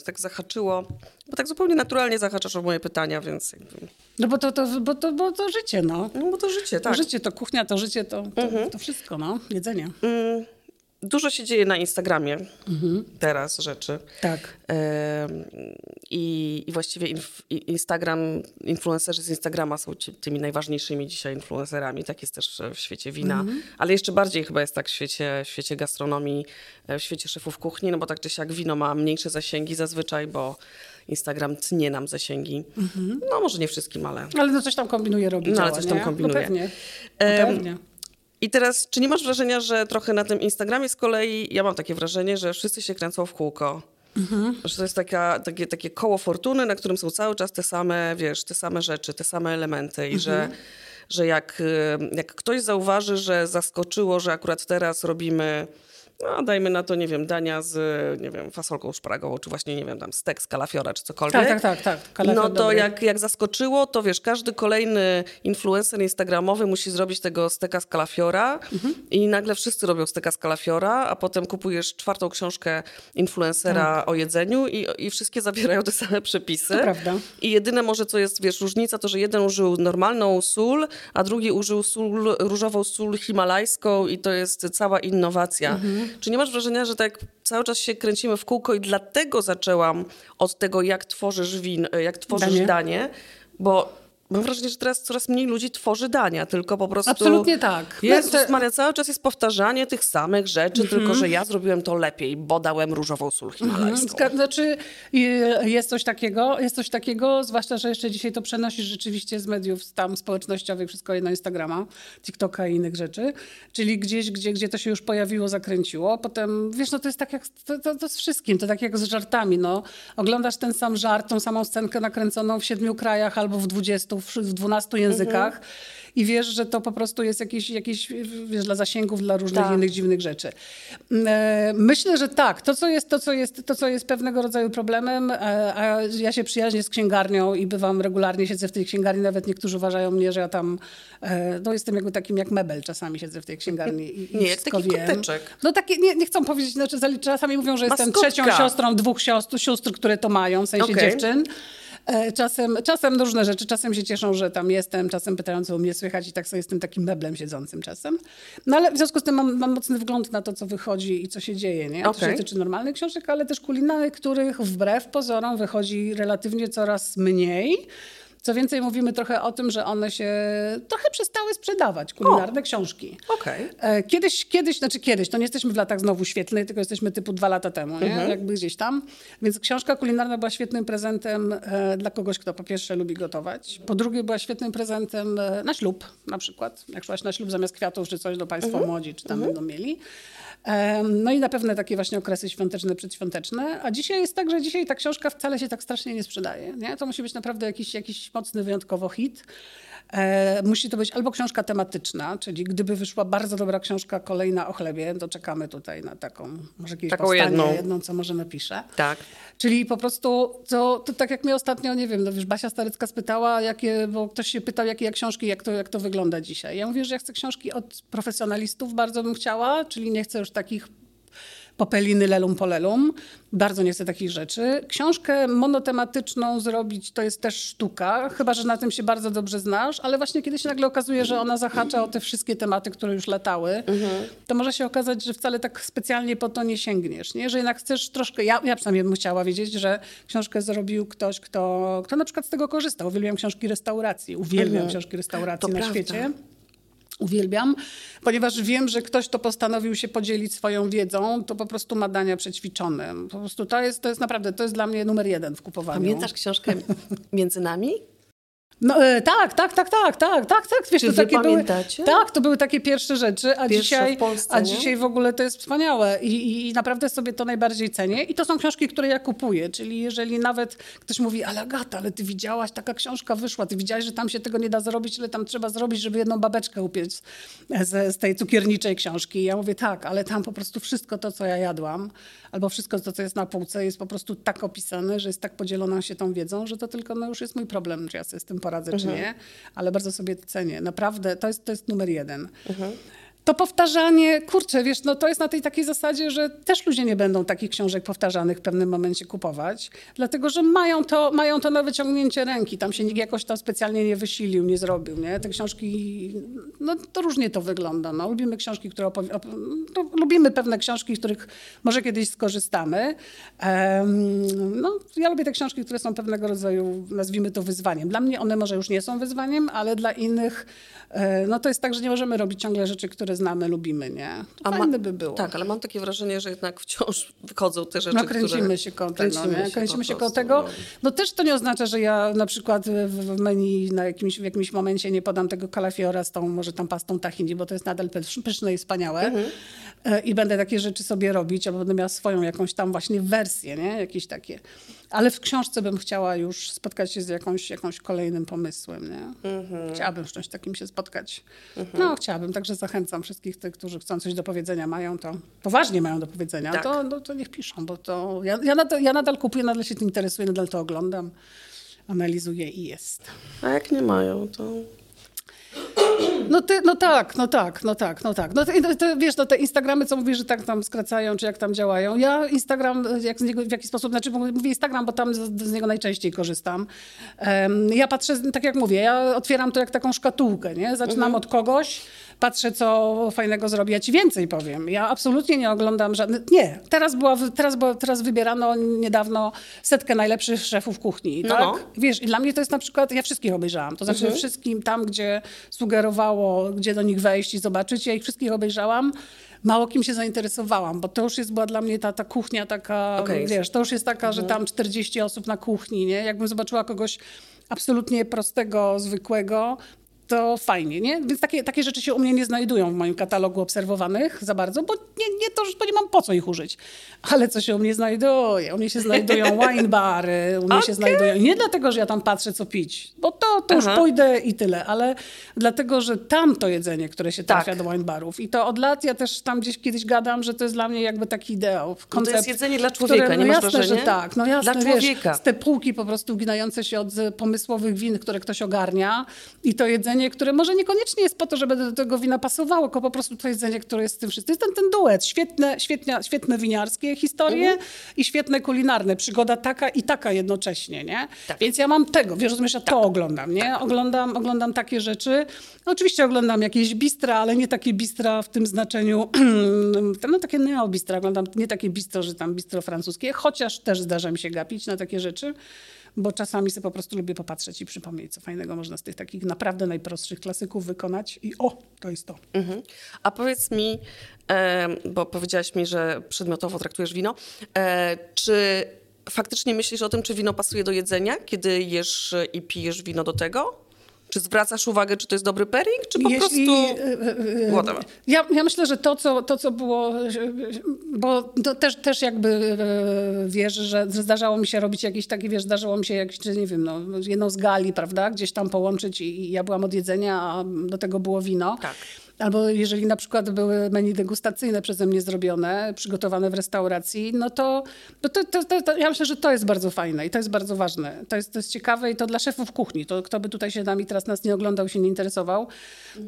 e, tak zahaczyło, bo tak zupełnie naturalnie zahaczasz o moje pytania, więc jakby, No bo to, to, bo to, bo to życie, no. no bo to życie, To tak. życie, to kuchnia, to życie, to, to, Mhm. to wszystko, no. Jedzenie. Mm, Dużo się dzieje na Instagramie teraz rzeczy. Tak. I, I właściwie inf, Instagram, influencerzy z Instagrama są tymi najważniejszymi dzisiaj influencerami. Tak jest też w świecie wina, ale jeszcze bardziej chyba jest tak w świecie, w świecie gastronomii, e, w świecie szefów kuchni, no bo tak czy siak wino ma mniejsze zasięgi zazwyczaj, bo Instagram tnie nam zasięgi. No może nie wszystkim, ale... Ale no coś tam kombinuje, robi No, ale coś tam kombinuje. No pewnie. No pewnie. I teraz, czy nie masz wrażenia, że trochę na tym Instagramie z kolei, ja mam takie wrażenie, że wszyscy się kręcą w kółko. Że to jest taka, takie, takie koło fortuny, na którym są cały czas te same, wiesz, te same rzeczy, te same elementy i że, że jak, y, jak ktoś zauważy, że zaskoczyło, że akurat teraz robimy, no dajmy na to, nie wiem, dania z, nie wiem, fasolką szparagową, czy właśnie, nie wiem, tam stek z kalafiora, czy cokolwiek. Tak, tak, tak, tak. Kalafior No to dobry. jak, jak zaskoczyło, to wiesz, każdy kolejny influencer instagramowy musi zrobić tego steka z kalafiora Mhm. i nagle wszyscy robią steka z kalafiora, a potem kupujesz czwartą książkę influencera o jedzeniu i, i wszystkie zawierają te same przepisy. Tak. To prawda. I jedyne może, co jest, wiesz, różnica, to, że jeden użył normalną sól, a drugi użył sól, różową sól himalajską i to jest cała innowacja. Mhm. Czy nie masz wrażenia, że tak cały czas się kręcimy w kółko i dlatego zaczęłam od tego, jak tworzysz win, jak tworzysz Danie. danie, bo mam wrażenie, że teraz coraz mniej ludzi tworzy dania, tylko po prostu... Absolutnie tak. Jezus No, te- Maria, cały czas jest powtarzanie tych samych rzeczy, tylko że ja zrobiłem to lepiej, bo dałem różową sól himalajską. Zga- Znaczy, y, jest coś takiego, jest coś takiego, zwłaszcza, że jeszcze dzisiaj to przenosisz rzeczywiście z mediów tam społecznościowych, wszystko na Instagrama, TikToka i innych rzeczy, czyli gdzieś, gdzie, gdzie to się już pojawiło, zakręciło. Potem, wiesz, no to jest tak jak, to, to, to z wszystkim, to tak jak z żartami, no. Oglądasz ten sam żart, tą samą scenkę nakręconą w siedmiu krajach albo w dwudziestu, w w dwunastu językach i wiesz, że to po prostu jest jakiś, jakiś wiesz, dla zasięgów, dla różnych Tak. innych dziwnych rzeczy. E, Myślę, że tak. To co, jest, to, co jest, to, co jest pewnego rodzaju problemem, e, a ja się przyjaźnię z księgarnią i bywam regularnie, siedzę w tej księgarni, nawet niektórzy uważają mnie, że ja tam, e, no jestem jakby takim jak mebel, czasami siedzę w tej księgarni i, i Nie, jak wszystko taki wiem. No takie, nie, nie chcą powiedzieć, znaczy czasami mówią, że jestem Maskotka. trzecią siostrą dwóch siostr, sióstr, które to mają, w sensie Okej. dziewczyn. E, Czasem, czasem różne rzeczy, czasem się cieszą, że tam jestem, czasem pytają, co u mnie słychać i tak sobie jestem takim meblem siedzącym czasem. No ale w związku z tym mam, mam mocny wgląd na to, co wychodzi i co się dzieje, nie? To się tyczy normalnych książek, ale też kulinarnych, których wbrew pozorom wychodzi relatywnie coraz mniej. Co więcej, mówimy trochę o tym, że one się trochę przestały sprzedawać, kulinarne książki. Okej. E, Kiedyś, kiedyś, znaczy kiedyś, to nie jesteśmy w latach znowu świetlnych, tylko jesteśmy typu dwa lata temu, nie? Mhm. jakby gdzieś tam. Więc książka kulinarna była świetnym prezentem e, dla kogoś, kto po pierwsze lubi gotować, po drugie była świetnym prezentem e, na ślub na przykład. Jak szłaś na ślub zamiast kwiatów czy coś do Państwa Mhm. młodzi, czy tam będą mieli. No i na pewno takie właśnie okresy świąteczne, przedświąteczne. A dzisiaj jest tak, że dzisiaj ta książka wcale się tak strasznie nie sprzedaje. Nie? To musi być naprawdę jakiś, jakiś mocny, wyjątkowo hit. E, musi to być albo książka tematyczna, czyli gdyby wyszła bardzo dobra książka kolejna o chlebie, to czekamy tutaj na taką, może kiedyś taką powstanie, jedną. jedną, co może napiszę. Tak. Czyli po prostu, to, to tak jak mnie ostatnio, nie wiem, no wiesz, Basia Starecka spytała, jakie, bo ktoś się pytał, jakie ja książki, jak to, jak to wygląda dzisiaj. Ja mówię, że ja chcę książki od profesjonalistów, bardzo bym chciała, czyli nie chcę już takich popeliny lelum polelum. Bardzo nie chcę takich rzeczy. Książkę monotematyczną zrobić to jest też sztuka, chyba że na tym się bardzo dobrze znasz, ale właśnie kiedy się nagle okazuje, że ona zahacza o te wszystkie tematy, które już latały, mhm. to może się okazać, że wcale tak specjalnie po to nie sięgniesz. Nie? Że jednak chcesz troszkę, ja, ja przynajmniej bym chciała wiedzieć, że książkę zrobił ktoś, kto, kto na przykład z tego korzystał. Uwielbiam książki restauracji, uwielbiam mhm. książki restauracji to na prawda. świecie uwielbiam, ponieważ wiem, że ktoś, kto postanowił się podzielić swoją wiedzą, to po prostu ma dania przećwiczone. Po prostu to jest, to jest naprawdę, to jest dla mnie numer jeden w kupowaniu. Pamiętasz książkę Między nami? No, e, tak, tak, tak, tak, tak, tak, tak. Wiesz, Czy to takie pamiętacie? Były, tak, to były takie pierwsze rzeczy, a, dzisiaj, Polsce, a dzisiaj w ogóle to jest wspaniałe I, i naprawdę sobie to najbardziej cenię. I to są książki, które ja kupuję, czyli jeżeli nawet ktoś mówi, ale Agata, ale ty widziałaś, taka książka wyszła, ty widziałaś, że tam się tego nie da zrobić, ile tam trzeba zrobić, żeby jedną babeczkę upiec z, z tej cukierniczej książki. I ja mówię, tak, ale tam po prostu wszystko to, co ja jadłam, albo wszystko to, co jest na półce, jest po prostu tak opisane, że jest tak podzielona się tą wiedzą, że to tylko no, już jest mój problem, czy ja sobie z tym poradzę, mhm. czy nie, ale bardzo sobie cenię. Naprawdę, to jest, to jest numer jeden. Mhm to powtarzanie, kurczę, wiesz, no to jest na tej takiej zasadzie, że też ludzie nie będą takich książek powtarzanych w pewnym momencie kupować, dlatego że mają to, mają to na wyciągnięcie ręki. Tam się nikt jakoś tam specjalnie nie wysilił, nie zrobił, nie? Te książki, no to różnie to wygląda, no. Lubimy książki, które opowi- op- no, lubimy pewne książki, z których może kiedyś skorzystamy. No, ja lubię te książki, które są pewnego rodzaju, nazwijmy to wyzwaniem. Dla mnie one może już nie są wyzwaniem, ale dla innych, e, no to jest tak, że nie możemy robić ciągle rzeczy, które znamy, lubimy, nie? To A fajne by było. Tak, ale mam takie wrażenie, że jednak wciąż wychodzą te rzeczy, No kręcimy które... się koło tego, kręcimy, się, kręcimy się koło tego. No. no też to nie oznacza, że ja na przykład w menu na jakimś, w jakimś momencie nie podam tego kalafiora z tą, może tam pastą tahini, bo to jest nadal pyszne i wspaniałe. Mhm. E, I będę takie rzeczy sobie robić, albo będę miała swoją jakąś tam właśnie wersję, nie? Jakieś takie. Ale w książce bym chciała już spotkać się z jakąś, jakąś kolejnym pomysłem, nie? Mhm. Chciałabym z czymś takim się spotkać. Mhm. No, chciałabym, także zachęcam wszystkich tych, którzy chcą coś do powiedzenia, mają to, poważnie mają do powiedzenia, tak. to, no, to niech piszą, bo to ja, ja, nadal, ja nadal kupuję, nadal się tym interesuję, nadal to oglądam, analizuję i jest. A jak nie mają, to no, ty, no tak, no tak, no tak, no tak. No to, wiesz, no te Instagramy, co mówisz, że tak tam skracają, czy jak tam działają. Ja Instagram jak z niego, w jakiś sposób, znaczy mówię Instagram, bo tam z, z niego najczęściej korzystam. Um, ja patrzę, tak jak mówię, ja otwieram to jak taką szkatułkę, nie? Zaczynam mhm. od kogoś, patrzę, co fajnego zrobi. Ja ci więcej powiem. Ja absolutnie nie oglądam żadnych... Nie, teraz, była, teraz, była, teraz wybierano niedawno setkę najlepszych szefów kuchni, no. tak? No. Wiesz, i dla mnie to jest na przykład... Ja wszystkich obejrzałam. To znaczy mhm. wszystkim tam, gdzie sugerowało, gdzie do nich wejść i zobaczyć. Ja ich wszystkich obejrzałam mało kim się zainteresowałam, bo to już jest była dla mnie ta, ta kuchnia taka, okay. wiesz, to już jest taka, mhm. że tam 40 osób na kuchni, nie? Jakbym zobaczyła kogoś absolutnie prostego, zwykłego, to fajnie, nie? Więc takie, takie rzeczy się u mnie nie znajdują w moim katalogu obserwowanych za bardzo, bo nie, nie to, bo nie mam po co ich użyć. Ale co się u mnie znajduje? U mnie się znajdują wine bary, u mnie okay. się znajdują... Nie dlatego, że ja tam patrzę, co pić, bo to, to już pójdę i tyle, ale dlatego, że tam to jedzenie, które się trafia tak. do wine barów i to od lat ja też tam gdzieś kiedyś gadam, że to jest dla mnie jakby taki ideał. Koncept, no to jest jedzenie dla człowieka, które, no nie jasne, że tak. No jasne, dla człowieka. Wiesz, te półki po prostu ginające się od pomysłowych win, które ktoś ogarnia i to jedzenie jedzenie, które może niekoniecznie jest po to, żeby do tego wina pasowało, tylko po prostu to jedzenie, które jest z tym wszystkim. To jest ten, ten duet. Świetne, świetne, świetne winiarskie historie mhm. i świetne kulinarne. Przygoda taka i taka jednocześnie, nie? Tak. Więc ja mam tego, wiesz, rozumiesz, ja tak. to oglądam, nie? Tak. Oglądam, oglądam takie rzeczy. No, oczywiście oglądam jakieś bistra, ale nie takie bistra w tym znaczeniu, no takie neobistra. Oglądam nie takie bistro, że tam bistro francuskie, chociaż też zdarza mi się gapić na takie rzeczy bo czasami sobie po prostu lubię popatrzeć i przypomnieć, co fajnego można z tych takich naprawdę najprostszych klasyków wykonać i o, to jest to. Mhm. A powiedz mi, bo powiedziałaś mi, że przedmiotowo traktujesz wino, e, czy faktycznie myślisz o tym, czy wino pasuje do jedzenia, kiedy jesz i pijesz wino do tego? Czy zwracasz uwagę, czy to jest dobry pairing, czy po Jeśli, prostu... e, e, e, Whatever. Ja, ja myślę, że to co, to, co było, bo też, też jakby wiesz, że zdarzało mi się robić jakieś takie, wiesz, zdarzało mi się jakieś, czy nie wiem, no, jedną z gali, prawda, gdzieś tam połączyć i, i ja byłam od jedzenia, a do tego było wino. Tak. Albo jeżeli na przykład były menu degustacyjne przeze mnie zrobione, przygotowane w restauracji, no to, no to, to, to, to ja myślę, że to jest bardzo fajne i to jest bardzo ważne. To jest, to jest ciekawe i to dla szefów kuchni, to kto by tutaj się nami teraz nas nie oglądał, się nie interesował,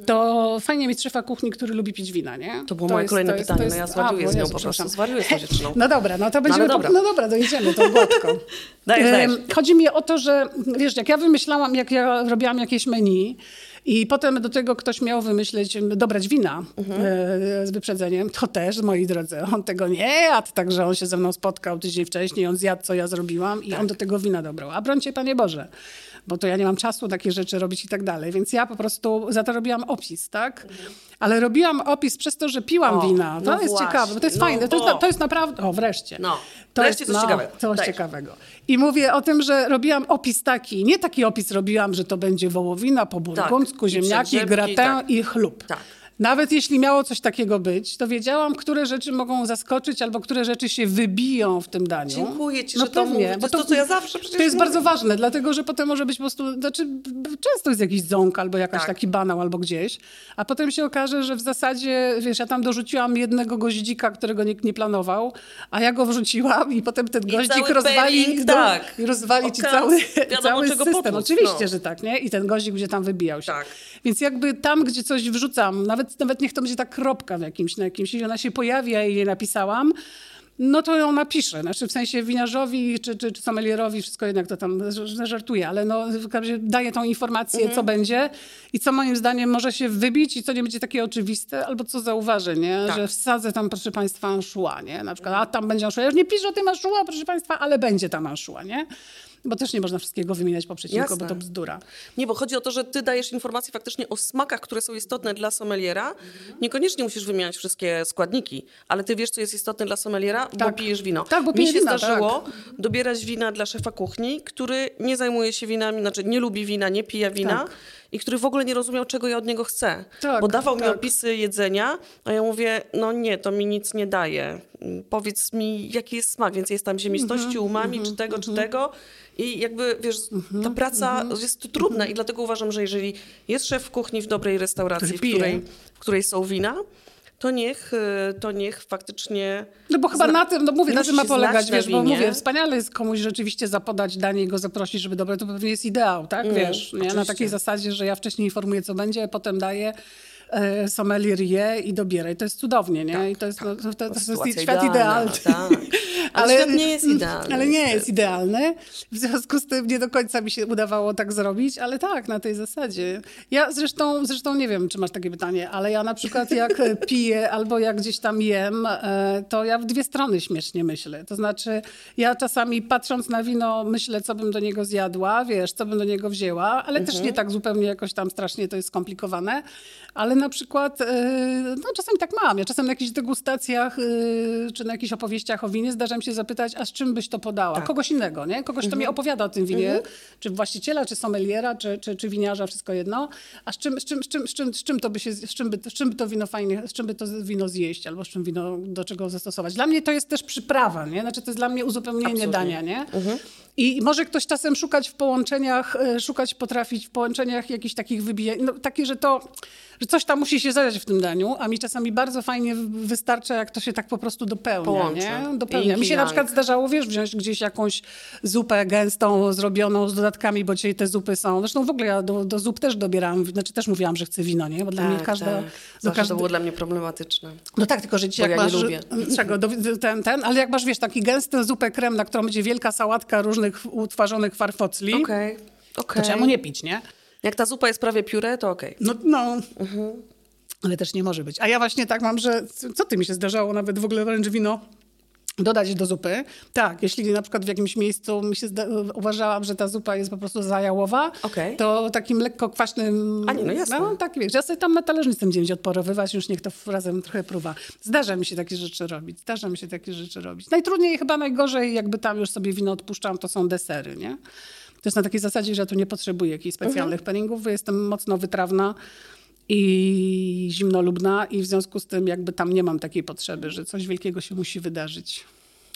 to fajnie mieć szefa kuchni, który lubi pić wina, nie? To było moje kolejne pytanie, no ja zwariuję z nią po prostu, zwariuję z tą dziewczyną. No dobra, no to będziemy, ale no dobra. no dobra dojedziemy, to gładko. Dajesz, dajesz. Chodzi mi o to, że wiesz, jak ja wymyślałam, jak ja robiłam jakieś menu i potem do tego ktoś miał wymyśleć, dobrać wina Mhm. e, z wyprzedzeniem, to też, moi drodzy, on tego nie jadł, także on się ze mną spotkał tydzień wcześniej, on zjadł, co ja zrobiłam i Tak. on do tego wina dobrał. A brońcie, Panie Boże, bo to ja nie mam czasu takie rzeczy robić i tak dalej, więc ja po prostu za to robiłam opis, tak? Ale robiłam opis przez to, że piłam O, wina. To no jest właśnie, ciekawe, bo to jest no fajne, to jest, to jest naprawdę, o wreszcie. No, To wreszcie jest, coś no, ciekawego. Coś ciekawego. I mówię o tym, że robiłam opis taki, nie taki opis robiłam, że to będzie wołowina po burgundzku, Tak. Ziemniaki, gratin tak. i chlub. Tak. Nawet jeśli miało coś takiego być, to wiedziałam, które rzeczy mogą zaskoczyć albo które rzeczy się wybiją w tym daniu. No Dziękuję ci, że to mówisz. To jest to, co ja zawsze przecież To jest mówię. bardzo ważne, dlatego że potem może być po prostu, znaczy często jest jakiś ząg albo jakaś Tak. taki banał albo gdzieś, a potem się okaże, że w zasadzie, wiesz, ja tam dorzuciłam jednego goździka, którego nikt nie planował, a ja go wrzuciłam i potem ten I goździk rozwali, pairing, do- tak. i rozwali ci cały, wiadomo, cały system. Oczywiście, no. że tak, nie? I ten goździk będzie tam wybijał się. Tak. Więc jakby tam, gdzie coś wrzucam, nawet, nawet niech to będzie ta kropka w jakimś, na jakimś, jeśli ona się pojawi, a jej napisałam, no to ją napiszę. Znaczy w sensie winiarzowi czy, czy, czy sommelierowi, wszystko jednak to tam żartuję, ale no, w każdym razie daję tą informację, Mhm. co będzie i co moim zdaniem może się wybić i co nie będzie takie oczywiste, albo co zauważę, nie? Tak. Że wsadzę tam, proszę państwa, anszua, nie? Na przykład, a tam będzie anszua. Ja już nie piszę o tym anszua, proszę państwa, ale będzie tam anszua, nie? Bo też nie można wszystkiego wymieniać po przecinku, bo Jasne. to bzdura. Nie, bo chodzi o to, że ty dajesz informacje faktycznie o smakach, które są istotne dla sommeliera. Niekoniecznie musisz wymieniać wszystkie składniki, ale ty wiesz, co jest istotne dla sommeliera, bo Tak. pijesz wino. Tak, bo Mi piję się wina, zdarzyło dobierać wina dla szefa kuchni, który nie zajmuje się winami, znaczy nie lubi wina, nie pije wina Tak. I który w ogóle nie rozumiał, czego ja od niego chcę. Tak, bo dawał mi tak. opisy jedzenia, a ja mówię, no nie, to mi nic nie daje. Mm, Powiedz mi, jaki jest smak, więc jest tam ziemistości, Mhm, umami, czy tego, czy tego. I jakby, wiesz, ta Mhm, praca jest trudna i dlatego uważam, że jeżeli jest szef w kuchni w dobrej restauracji, w której, w której są wina, to niech, y, to niech faktycznie... No bo chyba zna- na tym, no mówię, na tym ma polegać, wiesz, bo mówię, wspaniale jest komuś rzeczywiście zapodać danie i go zaprosić, żeby dobre, to pewnie jest ideał, tak, Mm, wiesz, nie? na takiej zasadzie, że ja wcześniej informuję, co będzie, potem daję, e, sommelier je i dobiera i to jest cudownie, nie? I to jest, no, to, to, to jest świat idealny. tak. Ale świat nie jest idealny, Ale nie jest idealny. W związku z tym nie do końca mi się udawało tak zrobić, ale tak, na tej zasadzie. Ja zresztą, zresztą nie wiem, czy masz takie pytanie, ale ja na przykład jak piję albo jak gdzieś tam jem, e, to ja w dwie strony śmiesznie myślę. To znaczy, ja czasami patrząc na wino myślę, co bym do niego zjadła, wiesz, co bym do niego wzięła, ale też nie tak zupełnie jakoś tam strasznie to jest skomplikowane. Ale na przykład, e, no czasami tak mam. Ja czasem na jakichś degustacjach e, czy na jakichś opowieściach o winie zdarza mi się zapytać, a z czym byś to podała? Kogoś innego, nie? Kogoś, kto mi opowiada o tym winie, czy właściciela, czy sommeliera, czy, czy, czy winiarza, wszystko jedno. A z czym, z czym, z czym, z czym, z czym to by się, z czym by, z czym by to wino fajnie, z czym by to wino zjeść, albo z czym wino, do czego zastosować. Dla mnie to jest też przyprawa, nie? Znaczy to jest dla mnie uzupełnienie Absolutnie. dania, nie? I może ktoś czasem szukać w połączeniach, e, szukać potrafić w połączeniach jakichś takich wybijań, no takie, że to, że coś tam musi się zadziać w tym daniu, a mi czasami bardzo fajnie wystarcza, jak to się tak po prostu dopełnia, Połączy. nie? Dopełnia. Mi się na przykład zdarzało, wiesz, wziąć gdzieś jakąś zupę gęstą, zrobioną z dodatkami, bo dzisiaj te zupy są, zresztą w ogóle ja do, do zup też dobierałam, znaczy też mówiłam, że chcę wino, nie? Bo dla mnie każda... tak. Zawsze każdy... to było dla mnie problematyczne. No tak, tylko że dzisiaj jak ja masz... nie lubię. Czego? Ten, ten, ale jak masz, wiesz, taki gęsty zupę krem, na którą będzie wielka sałatka różnych utwarzonych farfocli, Okej, to okej. czemu nie pić, nie? Jak ta zupa jest prawie pióre, to okej. No, no. Ale też nie może być. A ja właśnie tak mam, że co ty mi się zdarzało, nawet w ogóle wręcz wino dodać do zupy. Tak, jeśli na przykład w jakimś miejscu mi się uważałam, że ta zupa jest po prostu zajałowa, Okej. to takim lekko kwaśnym... A nie, no jasne. No tak, wiesz, ja sobie tam na talerzycy gdzieś odporowywać, już niech to razem trochę próba. Zdarza mi się takie rzeczy robić, zdarza mi się takie rzeczy robić. Najtrudniej, chyba najgorzej, jakby tam już sobie wino odpuszczam, to są desery, nie? To jest na takiej zasadzie, że ja tu nie potrzebuję jakichś specjalnych mhm. pairingów, bo jestem mocno wytrawna i zimnolubna i w związku z tym jakby tam nie mam takiej potrzeby, że coś wielkiego się musi wydarzyć.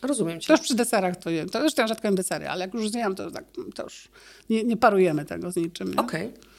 Rozumiem cię. To już przy deserach to jem. To już ja rzadko jem desery, ale jak już zjem, to, tak, to już nie, nie parujemy tego z niczym. Okej. Okay.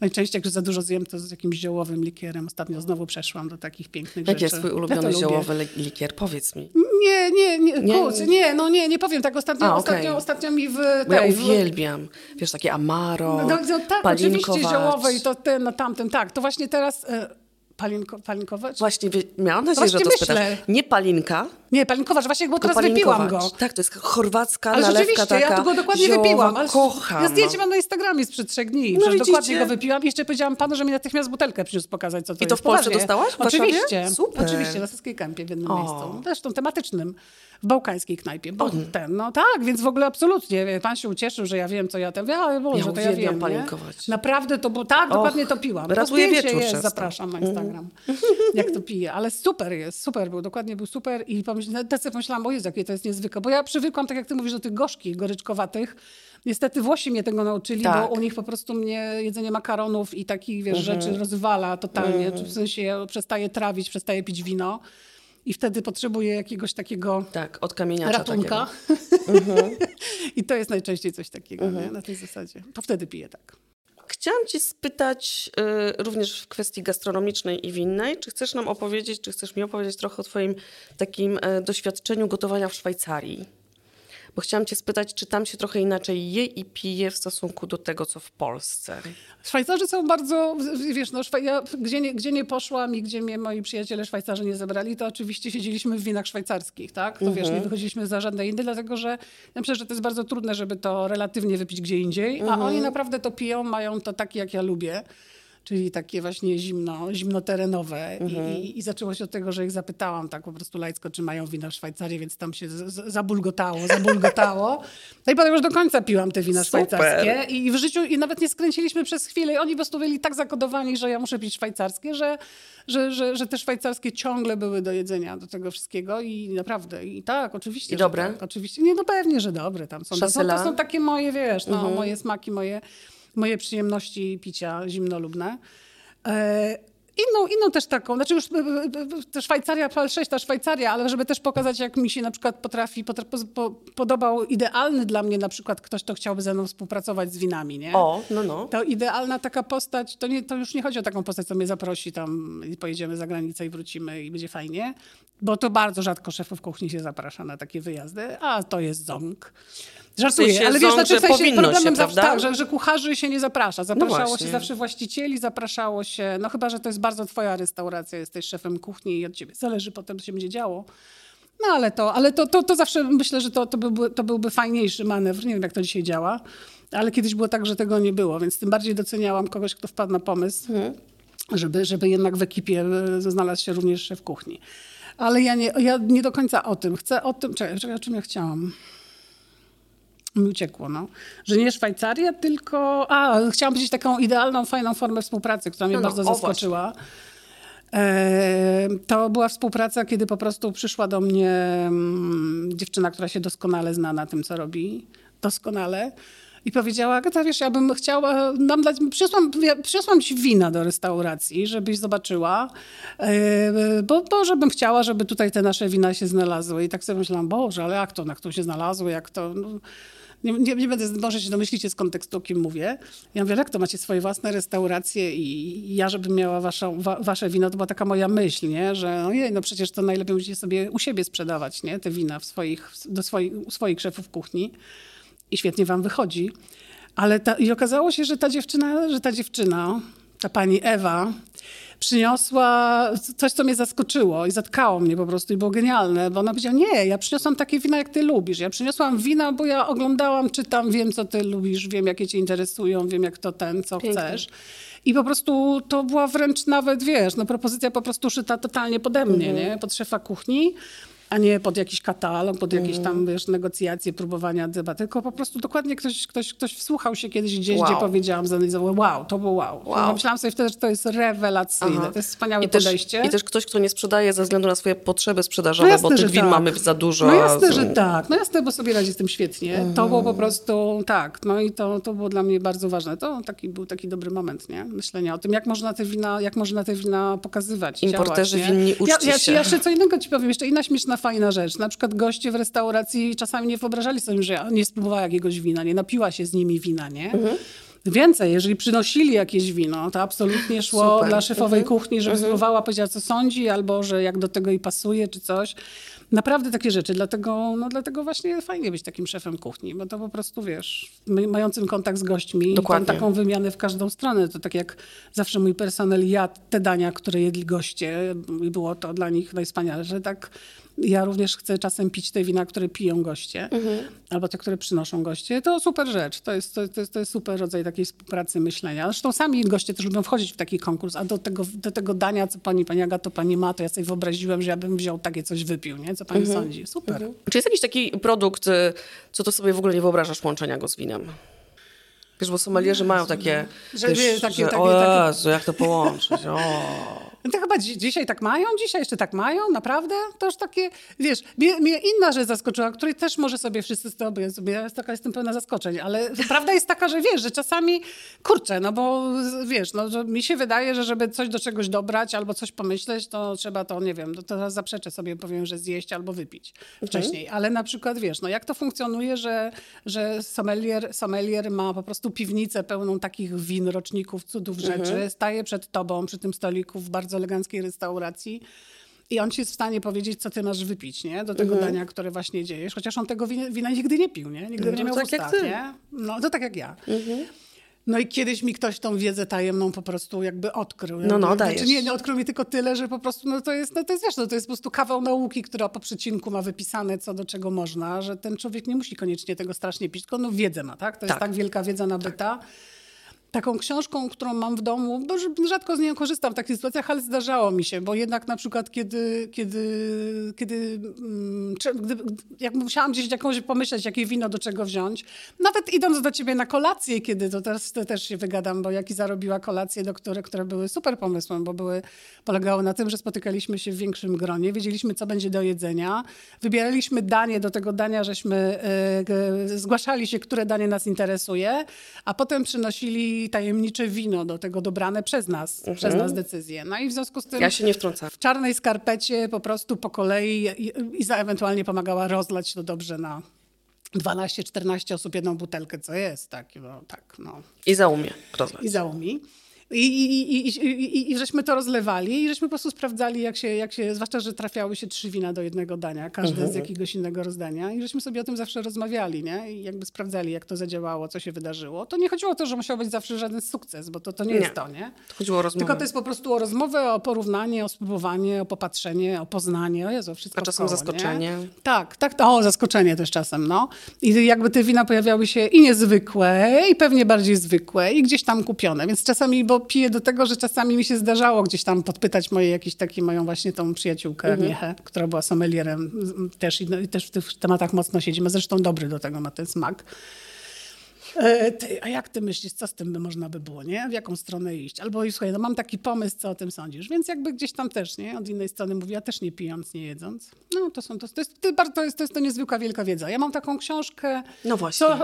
Najczęściej, jak za dużo zjem, to z jakimś ziołowym likierem. Ostatnio znowu przeszłam do takich pięknych rzeczy. Jak jest twój ulubiony ja ziołowy likier? Powiedz mi. Nie, nie, nie, nie, kurczę, nie, no nie, nie powiem tak. Ostatnio, A, okay. ostatnio, ostatnio mi w... Tej, ja uwielbiam. Wiesz, takie amaro, no, no tak, oczywiście ziołowe i to ten, no tamten, tak. To właśnie teraz... Y Palinko, palinkować? Właśnie, miałam nadzieję, Właśnie że to myślę. spytasz. Nie palinka. Nie, palinkować, właśnie, bo teraz wypiłam go. Tak, to jest chorwacka ale nalewka taka ja tu go dokładnie ziołowa, wypiłam. Ale kocham. Ja zdjęcie mam na Instagramie sprzed trzech dni. No, dokładnie go wypiłam i jeszcze powiedziałam panu, że mi natychmiast butelkę przyniósł pokazać, co to I to jest. w Polsce dostałaś? W Oczywiście. Super. Oczywiście, na Saskiej Kępie w jednym o. miejscu. Zresztą tematycznym w bałkańskiej knajpie. Bo ten, no tak, więc w ogóle absolutnie. Pan się ucieszył, że ja wiem, co ja tam wiem, ale Boże, ja to ja wiem. palinkować. Naprawdę to było, tak, dokładnie to piłam. Ratuje wieczór jest, zapraszam na Instagram, mm. jak to piję. Ale super jest, super był, dokładnie był super i tak sobie pomyślałam, o Jezu, jakie to jest niezwykłe. Bo ja przywykłam, tak jak ty mówisz, do tych gorzkich, goryczkowatych. Niestety Włosi mnie tego nauczyli, tak. bo u nich po prostu mnie jedzenie makaronów i takich, wiesz, -hmm. rzeczy rozwala totalnie. -hmm. W sensie ja przestaję trawić, przestaję pić wino i wtedy potrzebuję jakiegoś takiego tak, odkamieniacza ratunka. Mhm. I to jest najczęściej coś takiego nie? Mhm. na tej zasadzie. To wtedy piję tak. Chciałam Cię spytać y, również w kwestii gastronomicznej i winnej, czy chcesz nam opowiedzieć, czy chcesz mi opowiedzieć trochę o Twoim takim y, doświadczeniu gotowania w Szwajcarii? Bo chciałam cię spytać, czy tam się trochę inaczej je i pije w stosunku do tego, co w Polsce? Szwajcarzy są bardzo, wiesz, no, ja, gdzie, nie, gdzie nie poszłam i gdzie mnie moi przyjaciele Szwajcarzy nie zebrali, to oczywiście siedzieliśmy w winach szwajcarskich, tak? To mhm. wiesz, nie wychodziliśmy za żadne inne, dlatego że ja myślę, że to jest bardzo trudne, żeby to relatywnie wypić gdzie indziej, mhm. a oni naprawdę to piją, mają to takie, jak ja lubię czyli takie właśnie zimno, zimnoterenowe. Mhm. I, I, zaczęło się od tego, że ich zapytałam tak po prostu lajcko, czy mają wina w Szwajcarii, więc tam się z, z, zabulgotało, zabulgotało. No i potem już do końca piłam te wina Super. szwajcarskie i w życiu i nawet nie skręciliśmy przez chwilę. I oni po prostu byli tak zakodowani, że ja muszę pić szwajcarskie, że, że, że, że te szwajcarskie ciągle były do jedzenia, do tego wszystkiego i naprawdę. I tak, oczywiście. I dobre? Tak, oczywiście. Nie, no pewnie, że dobre. Tam są, to, to są takie moje, wiesz, no, mhm. moje smaki, moje moje przyjemności picia zimnolubne. E, inną, inną też taką, znaczy już e, e, Szwajcaria, PL 6 ta Szwajcaria, ale żeby też pokazać, jak mi się na przykład potrafi, potrafi po, podobał idealny dla mnie na przykład ktoś, kto chciałby ze mną współpracować z winami, nie? O, no, no. To idealna taka postać, to, nie, to już nie chodzi o taką postać, co mnie zaprosi tam i pojedziemy za granicę i wrócimy i będzie fajnie, bo to bardzo rzadko szefów kuchni się zaprasza na takie wyjazdy, a to jest ząg. Żartuję, sensie ale wiesz, znaczy w sensie problemem się, zawsze tak, że, że kucharzy się nie zaprasza. Zapraszało no się zawsze właścicieli, zapraszało się, no chyba, że to jest bardzo twoja restauracja, jesteś szefem kuchni i od ciebie zależy potem, co się będzie działo. No ale to, ale to, to, to zawsze myślę, że to, to, byłby, to byłby fajniejszy manewr. Nie wiem, jak to dzisiaj działa, ale kiedyś było tak, że tego nie było, więc tym bardziej doceniałam kogoś, kto wpadł na pomysł, hmm. żeby, żeby jednak w ekipie e, znalazł się również szef kuchni. Ale ja nie, ja nie do końca o tym. Chcę o tym, czekaj, czekaj o czym ja chciałam mi uciekło, no. Że nie Szwajcaria, tylko... A, chciałam powiedzieć taką idealną, fajną formę współpracy, która mnie no, no bardzo zaskoczyła. E, to była współpraca, kiedy po prostu przyszła do mnie mm, dziewczyna, która się doskonale zna na tym, co robi. Doskonale. I powiedziała, Agata, wiesz, ja bym chciała, nam dać, przyniosłam, ja, przyniosłam ci wina do restauracji, żebyś zobaczyła, yy, bo, bo żebym chciała, żeby tutaj te nasze wina się znalazły. I tak sobie myślałam, Boże, ale jak to, na kto się znalazły, jak to... No, nie, nie, nie, będę, może się domyślicie z kontekstu, o kim mówię. Ja mówię, jak to macie swoje własne restauracje i ja, żebym miała waszą, wa, wasze wino, to była taka moja myśl, nie? że ojej, no przecież to najlepiej musicie sobie u siebie sprzedawać, nie? te wina w swoich, do swoich, swoich szefów kuchni i świetnie wam wychodzi. Ale ta, i okazało się, że ta dziewczyna, że ta dziewczyna, ta pani Ewa, przyniosła coś, co mnie zaskoczyło i zatkało mnie po prostu i było genialne, bo ona powiedziała, nie, ja przyniosłam takie wina, jak ty lubisz. Ja przyniosłam wina, bo ja oglądałam, czytam, wiem, co ty lubisz, wiem, jakie cię interesują, wiem, jak to ten, co Pięknie. chcesz. I po prostu to była wręcz nawet, wiesz, no propozycja po prostu szyta totalnie pode mnie, mhm. nie? Pod szefa kuchni. A nie pod jakiś katalog, pod jakieś tam, wiesz, negocjacje, próbowania debaty, tylko po prostu dokładnie ktoś, ktoś, ktoś wsłuchał się kiedyś gdzieś, Wow. gdzie powiedziałam, zanalizował, wow, to było wow. Wow. Myślałam sobie wtedy, że to jest rewelacyjne, Aha. to jest wspaniałe I też, podejście. I też ktoś, kto nie sprzedaje ze względu na swoje potrzeby sprzedażowe, No jasne, bo tych win tak. mamy za dużo. No jasne, że tak. No jasne, bo sobie radzi z tym świetnie. To było po prostu tak. No i to, to było dla mnie bardzo ważne. To taki, był taki dobry moment, nie? Myślenia o tym, jak można te wina, jak można te wina pokazywać. Importerzy działać, winni, ja, uczcie ja, się. ja jeszcze co innego ci powiem. Jeszcze inna śmieszna, fajna rzecz. Na przykład goście w restauracji czasami nie wyobrażali sobie, że ja nie spróbowała jakiegoś wina, nie napiła się z nimi wina, nie? Mhm. Więcej, jeżeli przynosili jakieś wino, to absolutnie szło Super. Mhm. dla szefowej kuchni, żeby spróbowała, powiedziała, co sądzi, albo że jak do tego jej pasuje, czy coś. Naprawdę takie rzeczy. Dlatego, no, dlatego właśnie fajnie być takim szefem kuchni, bo to po prostu, wiesz, my, mającym kontakt z gośćmi, Dokładnie. taką wymianę w każdą stronę. To tak jak zawsze mój personel jadł te dania, które jedli goście i było to dla nich najwspanialsze, tak ja również chcę czasem pić te wina, które piją goście, albo te, które przynoszą goście. To super rzecz. To jest, to, to, jest, to jest super rodzaj takiej współpracy myślenia. Zresztą sami goście też lubią wchodzić w taki konkurs, a do tego, do tego dania, co pani, pani Agato, pani ma, to ja sobie wyobraziłem, że ja bym wziął takie coś wypił, nie? Co pani sądzi? Super. Czy jest jakiś taki produkt, y, co to sobie w ogóle nie wyobrażasz łączenia go z winem? Wiesz, bo sommelierzy mają takie, Że wiesz, wie, takie- że, takie- o takie- Jezu, jak to połączyć, o. No To chyba dzi- dzisiaj tak mają? Dzisiaj jeszcze tak mają? Naprawdę? To już takie, wiesz, mnie, mnie inna rzecz zaskoczyła, której też może sobie wszyscy z tobą, ja sobie, ja taka jestem pełna zaskoczeń, ale prawda jest taka, że wiesz, że czasami, kurczę, no bo wiesz, no, że mi się wydaje, że żeby coś do czegoś dobrać albo coś pomyśleć, to trzeba to, nie wiem, to teraz zaprzeczę sobie, powiem, że zjeść albo wypić wcześniej. Ale na przykład, wiesz, no jak to funkcjonuje, że, że sommelier, sommelier ma po prostu piwnicę pełną takich win, roczników, cudów rzeczy, staje przed tobą przy tym stoliku w bardzo eleganckiej restauracji i on ci jest w stanie powiedzieć, co ty masz wypić, nie? Do tego dania, które właśnie dziejesz. Chociaż on tego wina, wina nigdy nie pił, nie? Nigdy No nie miał tak w jak ty. nie? No to tak jak ja. No i kiedyś mi ktoś tą wiedzę tajemną po prostu jakby odkrył. No, no, dajesz. Znaczy nie, nie odkrył mi tylko tyle, że po prostu no to jest, no to jest, wiesz, no to jest po prostu kawał nauki, która po przecinku ma wypisane, co do czego można, że ten człowiek nie musi koniecznie tego strasznie pić, tylko no wiedzę ma, tak? To jest Tak. tak wielka wiedza nabyta. Taką książką, którą mam w domu, bo rzadko z nią korzystam w takich sytuacjach, ale zdarzało mi się, bo jednak na przykład kiedy, kiedy, kiedy mm, gdy, jak musiałam gdzieś jakąś pomyśleć, jakie wino do czego wziąć, nawet idąc do ciebie na kolację, kiedy to teraz to też się wygadam, bo Jaki zarobiła kolacje, do które, które były super pomysłem, bo były, polegały na tym, że spotykaliśmy się w większym gronie, wiedzieliśmy, co będzie do jedzenia, wybieraliśmy danie, do tego dania żeśmy e, zgłaszali się, które danie nas interesuje, a potem przynosili tajemnicze wino do tego dobrane przez nas, przez nas decyzję. No i w związku z tym Ja się nie wtrącam. w czarnej skarpecie po prostu po kolei i- Iza ewentualnie pomagała rozlać to dobrze na 12-14 osób jedną butelkę, co jest tak, no, tak, no. I zaumie rozlać. I zaumi. I, i, i, i, żeśmy to rozlewali i żeśmy po prostu sprawdzali, jak się, jak się, zwłaszcza, że trafiały się trzy wina do jednego dania, każde z jakiegoś innego rozdania i żeśmy sobie o tym zawsze rozmawiali, nie? I jakby sprawdzali, jak to zadziałało, co się wydarzyło. To nie chodziło o to, że musiał być zawsze żaden sukces, bo to, to nie, Nie. jest to, nie? To chodziło o rozmowę. Tylko to jest po prostu o rozmowę, o porównanie, o spróbowanie, o popatrzenie, o poznanie, o Jezu, wszystko A czasem koło, zaskoczenie. Nie? Tak, tak, o, zaskoczenie też czasem, no. I jakby te wina pojawiały się i niezwykłe, i pewnie bardziej zwykłe, i gdzieś tam kupione, więc czasami, bo piję do tego, że czasami mi się zdarzało gdzieś tam podpytać moje jakieś takie, moją właśnie tą przyjaciółkę Miechę, która była sommelierem też i, no, i też w tych tematach mocno siedzimy, zresztą dobry do tego ma ten smak. E, Ty, a jak ty myślisz, co z tym by można by było, nie? W jaką stronę iść? Albo i słuchaj, no mam taki pomysł, co o tym sądzisz? Więc jakby gdzieś tam też, nie? Od innej strony mówię, ja też nie pijąc, nie jedząc. No to są, to, to, jest, to, bardzo- to, jest, to jest to niezwykła wielka wiedza. Ja mam taką książkę, No właśnie. co,